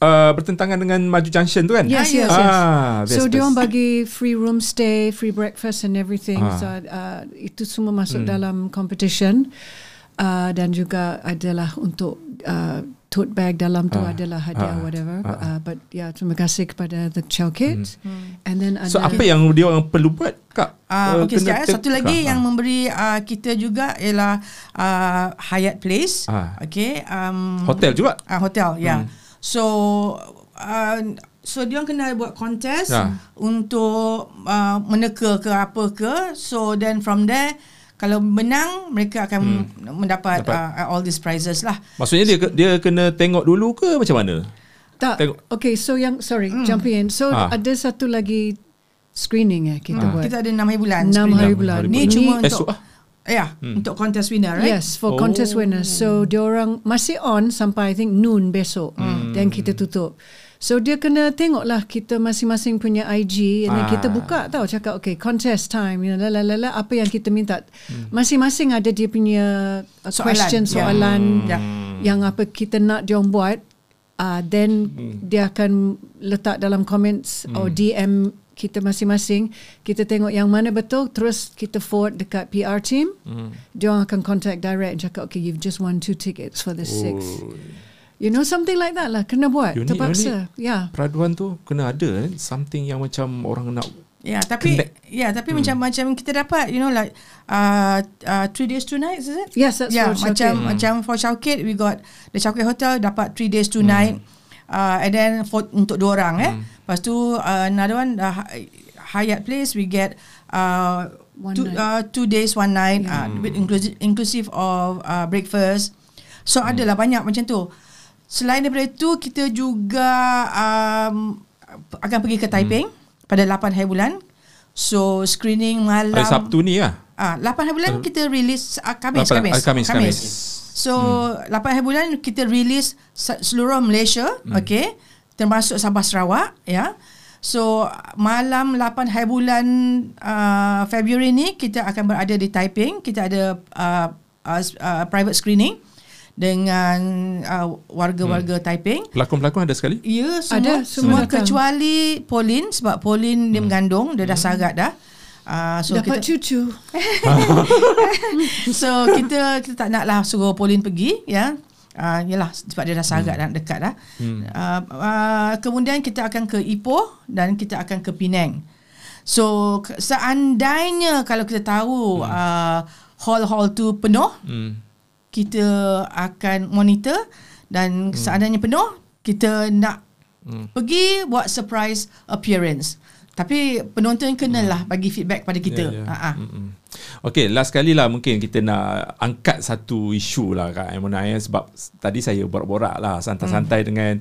Uh, bertentangan dengan Maju Junction tu kan? Yes, yes, yes. Ah, best, so dia orang bagi free room stay, free breakfast and everything. Ah. So uh, itu semua masuk hmm. dalam competition. Uh, dan juga adalah untuk uh, tote bag dalam tu Ah. adalah hadiah Ah. whatever. Ah. Uh, but yeah, terima kasih kepada the Chow Kids. Hmm. And then ada So apa yang dia orang perlu buat kak? Uh, Uh, okay, kena sekejap, eh. te- satu lagi Ah, yang memberi uh, kita juga ialah uh, Hyatt Place. Ah. Okay. Um, Hotel juga? Uh, hotel, ya. Yeah. Hmm. So, uh, so dia orang kena buat contest Ah. untuk uh, meneka ke apa ke. So then from there, kalau menang mereka akan hmm. mendapat Dapat. uh, all these prizes lah. Maksudnya dia dia kena tengok dulu ke macam mana? Tak. Tengok. Okay, so yang sorry, mm. jumping in. So Ah. ada satu lagi screening eh kita buat. Kita ada 6 hari bulan. Enam screening. hari bulan. Ni Ini- cuma Esok untuk ah. Ya, untuk contest winner, right? Yes, for contest winner. So dia orang masih on sampai I think noon besok. Then kita tutup. So dia kena tengok lah kita masing-masing punya IG and then kita buka tau cakap okay contest time. You know, la, la, la, apa yang kita minta. Masing-masing ada dia punya uh, Soalan. question Ya. soalan Ya. yang apa kita nak dia orang buat. Uh, then dia akan letak dalam comments or DM kita masing-masing. Kita tengok yang mana betul terus kita forward dekat PR team. Dia orang akan contact direct and cakap okay you've just won two tickets for the six you know something like that lah kena buat Unik, terpaksa ya Peraduan tu kena ada eh? something yang macam orang nak Ya, tapi Connect. ya, tapi macam macam kita dapat you know like uh, uh, three days two nights is it? Yes, that's yeah, for macam Chowkit. macam for Chowkit we got the Chowkit Hotel dapat three days two night. Uh, and then for untuk dua orang eh. Lepas tu uh, another one uh, Hyatt Place we get uh, One two, night. uh, two days one night uh, with inclusive inclusive of uh, breakfast. So adalah banyak macam tu. Selain daripada itu kita juga um, akan pergi ke Taiping pada 8 hari bulan. So screening malam hari Sabtu ni lah Ah, 8 hari bulan kita release ah, Khamis, Lapan- Khamis. ah, Khamis, Khamis. So, 8 hari bulan kita release se- seluruh Malaysia, okay? Termasuk Sabah Sarawak, ya. So, malam 8 hari bulan uh, Februari ni kita akan berada di Taiping. Kita ada uh, uh, uh, private screening dengan uh, warga-warga Taiping. pelakon-pelakon ada sekali Ya, semua, Ada, semua, semua datang. kecuali Pauline sebab Pauline dia mengandung, dia dah sarat dah. Uh, so dapat kita, cucu so kita kita tak naklah suruh Pauline pergi ya. Uh, yalah sebab dia dah sarat dan dekat dah. Hmm. Uh, uh, kemudian kita akan ke Ipoh dan kita akan ke Penang. So seandainya kalau kita tahu hmm. uh, hall-hall tu penuh, hmm. Kita akan monitor dan hmm. seandainya penuh, kita nak hmm. pergi buat surprise appearance. Tapi penonton kenalah bagi feedback pada kita. Ha ah. Mm-mm. Okay, last kali lah mungkin kita nak angkat satu isu lah Kak Aimona ya, sebab tadi saya borak-borak lah santai-santai Hmm. dengan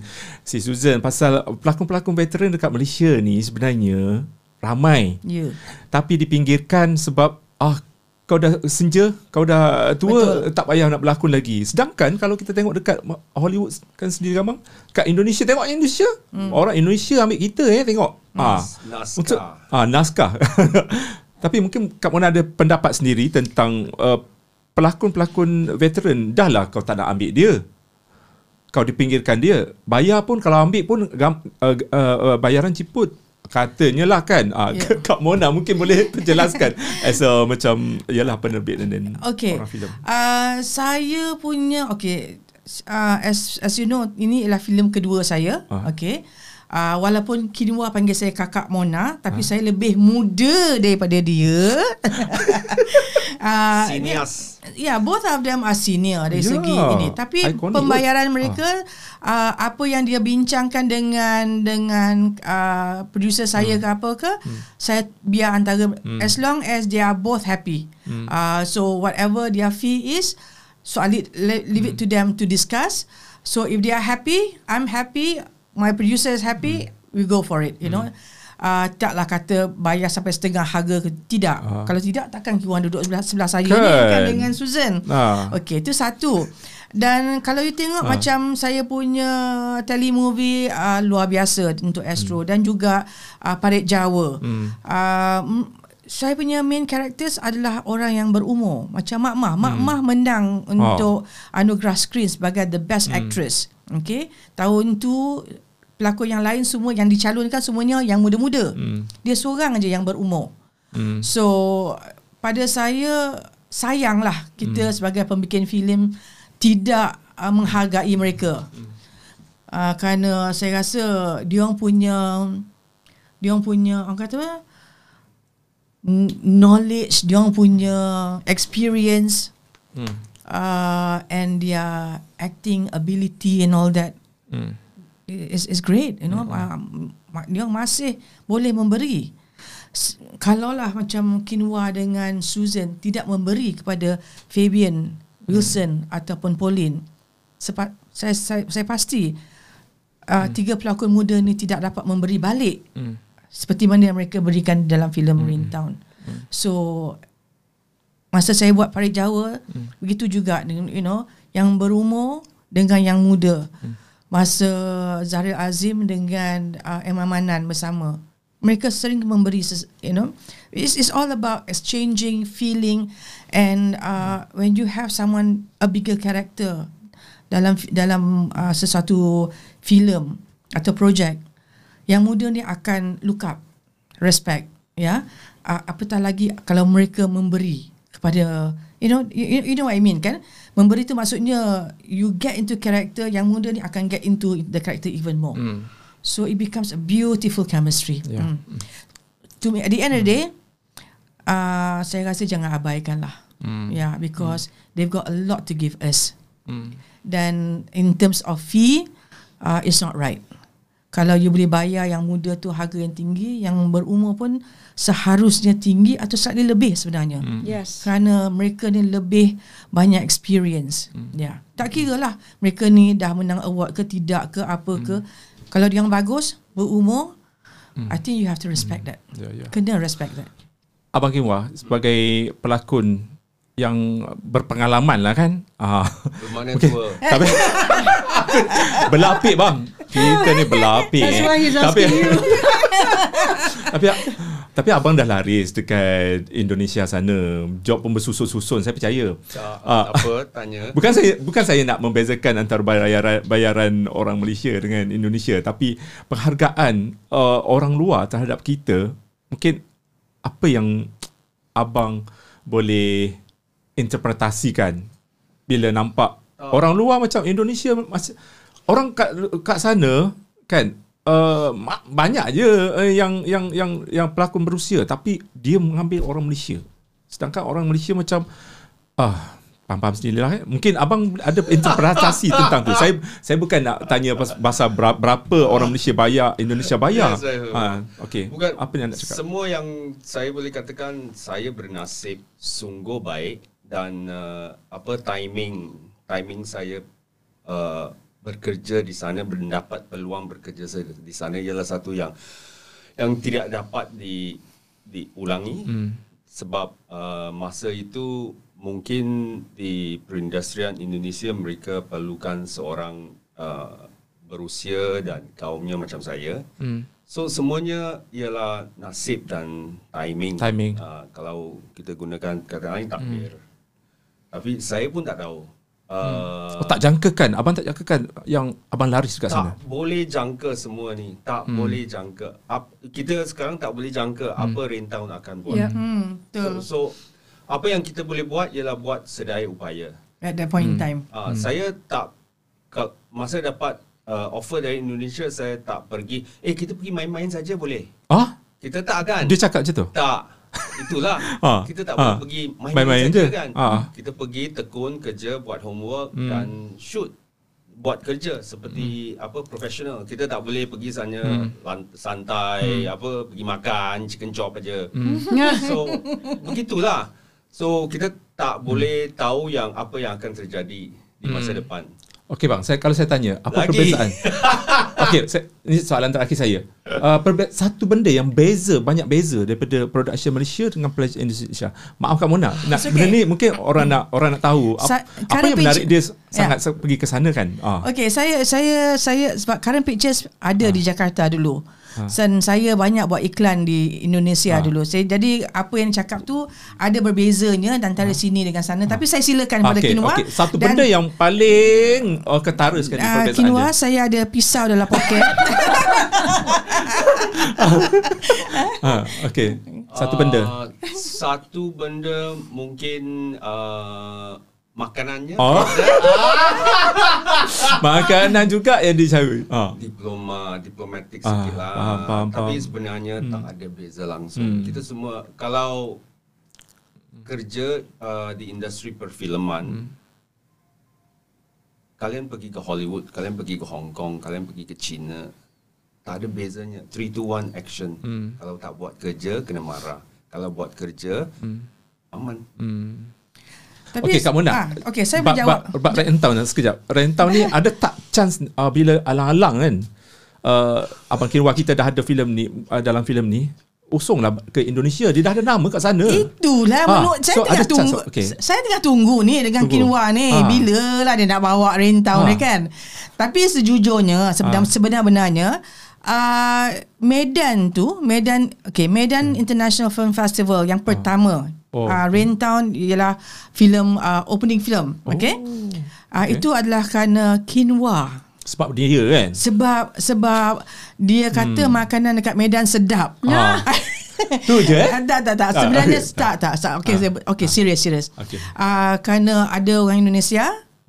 si Susan pasal pelakon-pelakon veteran dekat Malaysia ni sebenarnya ramai Ya. tapi dipinggirkan sebab ah kau dah senja, kau dah tua, Betul. tak payah nak berlakon lagi. Sedangkan kalau kita tengok dekat Hollywood kan sendiri gamang, kat Indonesia tengok Indonesia. Hmm. Orang Indonesia ambil kita eh tengok. Ah. Naskah. Untuk ah naskah. Tapi mungkin Kak Mona ada pendapat sendiri tentang uh, pelakon-pelakon veteran. Dah lah kau tak nak ambil dia. Kau dipinggirkan dia. Bayar pun kalau ambil pun gam, uh, uh, uh, bayaran ciput. Katanya lah kan uh, Ya. yeah. Kak Mona mungkin boleh terjelaskan as a macam Yalah penerbit dan, Okay. orang filem Uh, saya punya okay. Uh, as as you know, ini ialah filem kedua saya. Ah. Okay. Uh, walaupun Kinwa panggil saya kakak Mona, tapi saya lebih muda daripada dia. uh, Sinias. Yeah, both of them are senior dari Yeah. segi ini. Tapi Iconic pembayaran mereka uh, apa yang dia bincangkan dengan dengan uh, producer saya Hmm. ke apa ke, saya biar antara as long as they are both happy. Hmm. Uh, so whatever their fee is, so I leave, leave it to them to discuss. So if they are happy, I'm happy, my producer is happy, we go for it, you know. Uh, taklah kata bayar sampai setengah harga ke tidak. Ah. Kalau tidak takkan Kiwan duduk sebelah sebelah saya Kan. ni kan dengan Susan. Ah. Okey, itu satu. Dan kalau you tengok Ah. macam saya punya telemovie uh, luar biasa untuk Astro Hmm. dan juga uh, Parit Jawa. Hmm. Uh, saya punya main characters adalah orang yang berumur macam Mak Mah. Mak Hmm. Mah menang Oh. untuk anugerah screen sebagai the best Hmm. actress. Okey. Tahun tu pelakon yang lain semua yang dicalonkan semuanya yang muda-muda. Hmm. Dia seorang aja yang berumur. Hmm. So pada saya sayanglah kita hmm. sebagai pembikin filem tidak uh, menghargai mereka. Hmm. Uh, kerana saya rasa dia orang punya dia orang punya orang kata apa? Knowledge, dia orang punya experience Hmm. uh, and their acting ability and all that Hmm. Is is great you know um, ma- dia masih boleh memberi S- kalaulah macam Kinwa dengan Susan tidak memberi kepada Fabian Wilson ataupun Pauline sepa, saya, saya saya pasti uh, tiga pelakon muda ni tidak dapat memberi balik Hmm. seperti mana yang mereka berikan dalam filem mm. Rain Town. Mm. So masa saya buat Parit Jawa mm. begitu juga dengan you know yang berumur dengan yang muda. Mm. Masa Zahra Azim dengan uh, Emma Manan bersama. Mereka sering memberi you know it's, it's all about exchanging feeling and uh, when you have someone a bigger character dalam dalam uh, sesuatu filem atau projek yang muda ni akan look up respect ya uh, apatah lagi kalau mereka memberi kepada you know you, you know what I mean kan memberi tu maksudnya you get into character yang muda ni akan get into the character even more mm. so it becomes a beautiful chemistry Yeah. mm. to me at the end of the day uh, saya rasa jangan abaikan lah mm. yeah because mm. they've got a lot to give us Hmm. dan in terms of fee uh, it's not right kalau you boleh bayar yang muda tu harga yang tinggi yang berumur pun seharusnya tinggi atau slightly lebih sebenarnya Hmm. Yes. kerana mereka ni lebih banyak experience Hmm. ya yeah. tak kira lah mereka ni dah menang award ke tidak ke apa ke kalau dia yang bagus berumur I think you have to respect that Ya, ya. kena respect that Abang Kimwa sebagai pelakon yang berpengalaman lah kan. Ah. Bermakna tua. Tapi berlapik bang. Kita ni berlapik. That's why he's tapi, asking you. tapi tapi abang dah laris dekat Indonesia sana. Job pun bersusun-susun saya percaya. Tak, tak apa, tanya. Bukan saya bukan saya nak membezakan antara bayaran bayaran orang Malaysia dengan Indonesia tapi penghargaan uh, orang luar terhadap kita mungkin apa yang abang boleh interpretasikan bila nampak oh. orang luar macam Indonesia masih orang kat kat sana kan uh, banyak je uh, yang yang yang yang pelakon berusia tapi dia mengambil orang Malaysia sedangkan orang Malaysia macam ah faham-faham sendiri lah eh. Mungkin abang ada interpretasi tentang tu. Saya saya bukan nak tanya pasal berapa, orang Malaysia bayar, Indonesia bayar. Yes, ha, okay. Bukan Apa yang nak cakap? Semua yang saya boleh katakan saya bernasib sungguh baik dan uh, apa timing timing saya uh, bekerja di sana mendapat peluang bekerja di sana ialah satu yang yang tidak dapat di diulangi hmm. sebab uh, masa itu mungkin di perindustrian Indonesia mereka perlukan seorang uh, berusia dan kaumnya macam saya. Hmm. So semuanya ialah nasib dan timing. Timing. Uh, kalau kita gunakan kata lain takdir. Hmm. Tapi saya pun tak tahu. Uh, Oh, tak jangkakan. Abang tak jangkakan yang abang laris dekat sana. tak boleh jangka semua ni. Tak hmm. boleh jangka. Ap, kita sekarang tak boleh jangka hmm. apa Raintown akan buat. Yeah. hmm, betul So, so apa yang kita boleh buat ialah buat sedaya upaya. at that point in time Uh, hmm. Saya tak ka- masa dapat uh, offer dari Indonesia saya tak pergi. Eh kita pergi main-main saja boleh. Ah? Kita tak kan? Dia cakap macam tu? Tak. Itulah. Ah, kita tak ah. boleh pergi main-main, je. kan. Ah. Kita pergi tekun kerja buat homework Hmm. dan shoot buat kerja seperti hmm. apa profesional. Kita tak boleh pergi sana Hmm. santai apa pergi makan chicken chop aja. Hmm. So begitulah. So kita tak boleh tahu yang apa yang akan terjadi di masa Hmm. depan. Okey bang, saya kalau saya tanya, apa Lagi. perbezaan? Okey, ini soalan terakhir saya. Uh, perbe- satu benda yang beza, banyak beza daripada production Malaysia dengan production Indonesia. Maaf Kak Mona, nak It's benda okay. ni mungkin orang nak orang nak tahu Sa- apa, apa yang menarik dia sangat yeah. pergi ke sana kan? Ah. Okay, saya saya saya sebab current pictures ada di Jakarta dulu. Dan saya banyak buat iklan di Indonesia dulu. Saya jadi apa yang cakap tu ada berbezanya antara sini dengan sana. Tapi saya silakan pada Okey, Kinwa. okey. Satu benda yang paling oh, ketara sekali uh, perbezaan Kinwa dia. saya ada pisau dalam poket. Ha, okey. Satu benda. Uh, satu benda mungkin uh, makanannya. Oh. Makanan juga yang dicari. Ha. diploma diplomatik Ah, sikit lah. faham, faham, Tapi faham. sebenarnya hmm. tak ada beza langsung. Hmm. Kita semua kalau kerja uh, di industri perfilman Hmm. kalian pergi ke Hollywood, kalian pergi ke Hong Kong, kalian pergi ke China, tak ada bezanya. 3 to 1 action. Hmm. Kalau tak buat kerja kena marah. Kalau buat kerja aman. Hmm. Tapi Okey Kak Mona. ah, okey saya Bab- menjawab. Bab, bab Rentown sekejap. Rentown ni ada tak chance uh, bila alang-alang kan? uh, Abang Kinwa kita dah ada filem ni uh, dalam filem ni usunglah ke Indonesia dia dah ada nama kat sana Itulah Ha, menurut saya so tengah tunggu. chance, okay. Saya tengah tunggu ni dengan Tunggu. Kinwa ni. Ha. Bila lah dia nak bawa Town Ha. ni kan. Tapi sejujurnya sebenar, Ha. sebenar-benarnya uh, Medan tu Medan okay Medan International Film Festival yang pertama. Hmm. Oh, uh, Rain Town ialah filem uh, opening film. Okay. Uh, Okay. Itu adalah kerana Kinwa. sebab dia kan Sebab sebab dia kata makanan dekat Medan sedap. Ah. Tu je eh? Tak tak tak Ah, sebenarnya okay. tak tak tak okey saya okey serius serius. Okay. Ah kerana ada orang Indonesia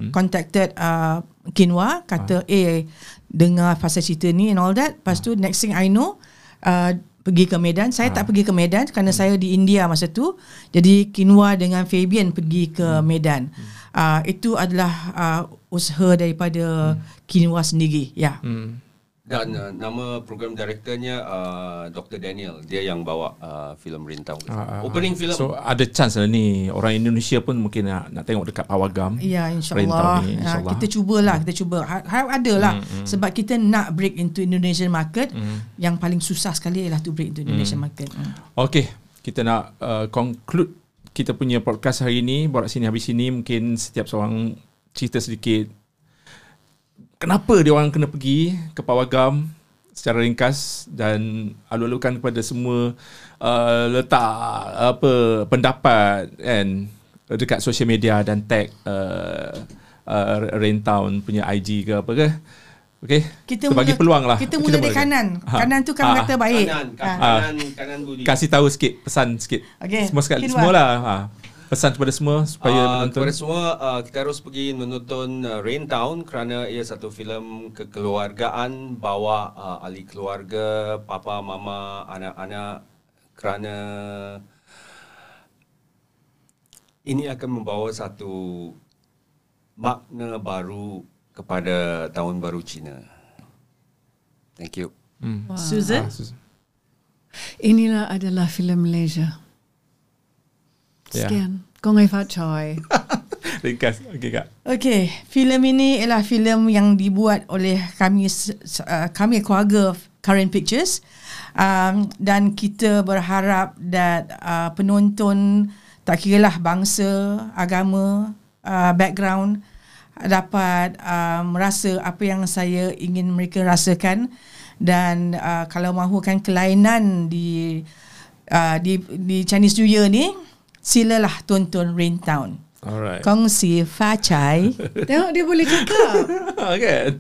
contacted uh, Kinwa kata eh dengar pasal cerita ni and all that. Lepas tu next thing I know uh, pergi ke Medan. Saya tak pergi ke Medan kerana saya di India masa tu. Jadi Kinwa dengan Fabian pergi ke Medan. Uh, itu adalah uh, usaha daripada Kinwa sendiri. Ya. hmm. Dan uh, nama program directornya uh, Dr. Daniel. Dia yang bawa uh, filem Rintau. Ah, ah, Opening film. So ada chance lah ni. Orang Indonesia pun mungkin nak, nak tengok dekat Pawagam Ya Rentau insyaAllah ni, ya, insyaAllah. Kita cubalah Kita cuba. Ha- Harap ada lah. Sebab kita nak break into Indonesian market. Yang paling susah sekali Ialah to break into Indonesian market. Hmm. Okay Kita nak uh, conclude Kita punya podcast hari ni. Borak sini habis sini. Mungkin setiap seorang Cerita sedikit Kenapa dia orang kena pergi Ke Pawagam Secara ringkas Dan alu-alukan kepada semua uh, Letak apa Pendapat kan Dekat social media Dan tag uh, uh, Rain Town punya IG ke apa ke Okay kita bagi peluang lah Kita mula dari mulakan. kanan Ha. Kanan tu kan Ha. kata baik Kanan, Ha. kanan, kanan Budi. kasih tahu sikit pesan sikit. Okey, Semua sekali semua lah. Ha. Pesan kepada semua supaya Uh, menonton. kepada semua uh, kita harus pergi menonton uh, Rain Town kerana ia satu filem kekeluargaan bawa uh, ahli keluarga, papa, mama, anak-anak kerana ini akan membawa satu makna baru kepada tahun baru Cina. Thank you. Hmm. Susan Ah, sus- Inilah adalah filem Malaysia. Sekian. Kong Fat Choi. Ringkas. Okey kak. Okey, filem ini ialah filem yang dibuat oleh kami uh, kami keluarga Current Pictures um, dan kita berharap that uh, penonton tak kiralah bangsa, agama, uh, background dapat uh, merasa apa yang saya ingin mereka rasakan dan uh, kalau mahukan kelainan di uh, di di Chinese New Year ni silalah tonton Rain Town. Alright. Kongsi Fa Chai. Tengok dia boleh cakap. kan?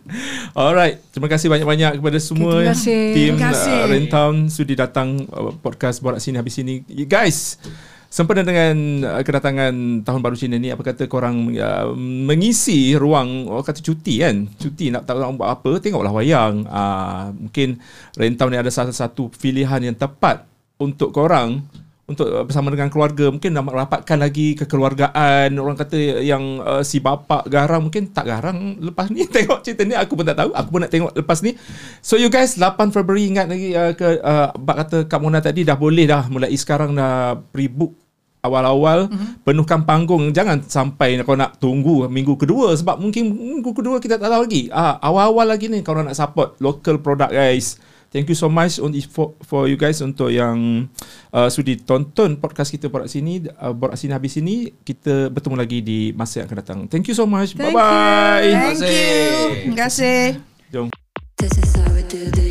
Alright. Terima kasih banyak-banyak kepada semua terima kasih. tim Terima kasih. uh, Rentown sudi datang uh, podcast Borak Sini Habis Sini. You guys, sempena dengan uh, kedatangan Tahun Baru Cina ni, apa kata korang uh, mengisi ruang, orang kata cuti kan? Cuti nak tahu nak buat apa, tengoklah wayang. Uh, mungkin Rentown ni ada salah satu pilihan yang tepat untuk korang untuk uh, bersama dengan keluarga. Mungkin nak rapatkan lagi kekeluargaan. Orang kata yang uh, si bapa garang mungkin tak garang lepas ni. Tengok cerita ni aku pun tak tahu. Aku pun nak tengok lepas ni. So you guys 8 Februari ingat lagi uh, ke uh, bak kata Kak Mona tadi dah boleh dah. Mulai sekarang dah pre-book awal-awal. Mm-hmm. penuhkan panggung. Jangan sampai kau nak tunggu minggu kedua sebab mungkin minggu kedua kita tak tahu lagi. Ah awal-awal lagi ni kau nak support local product guys Thank you so much untuk for, for you guys untuk yang uh, sudi tonton podcast kita pada sini uh, sini habis sini kita bertemu lagi di masa yang akan datang. Thank you so much. Bye bye. Thank you. Terima kasih. Jom. This is how we do this.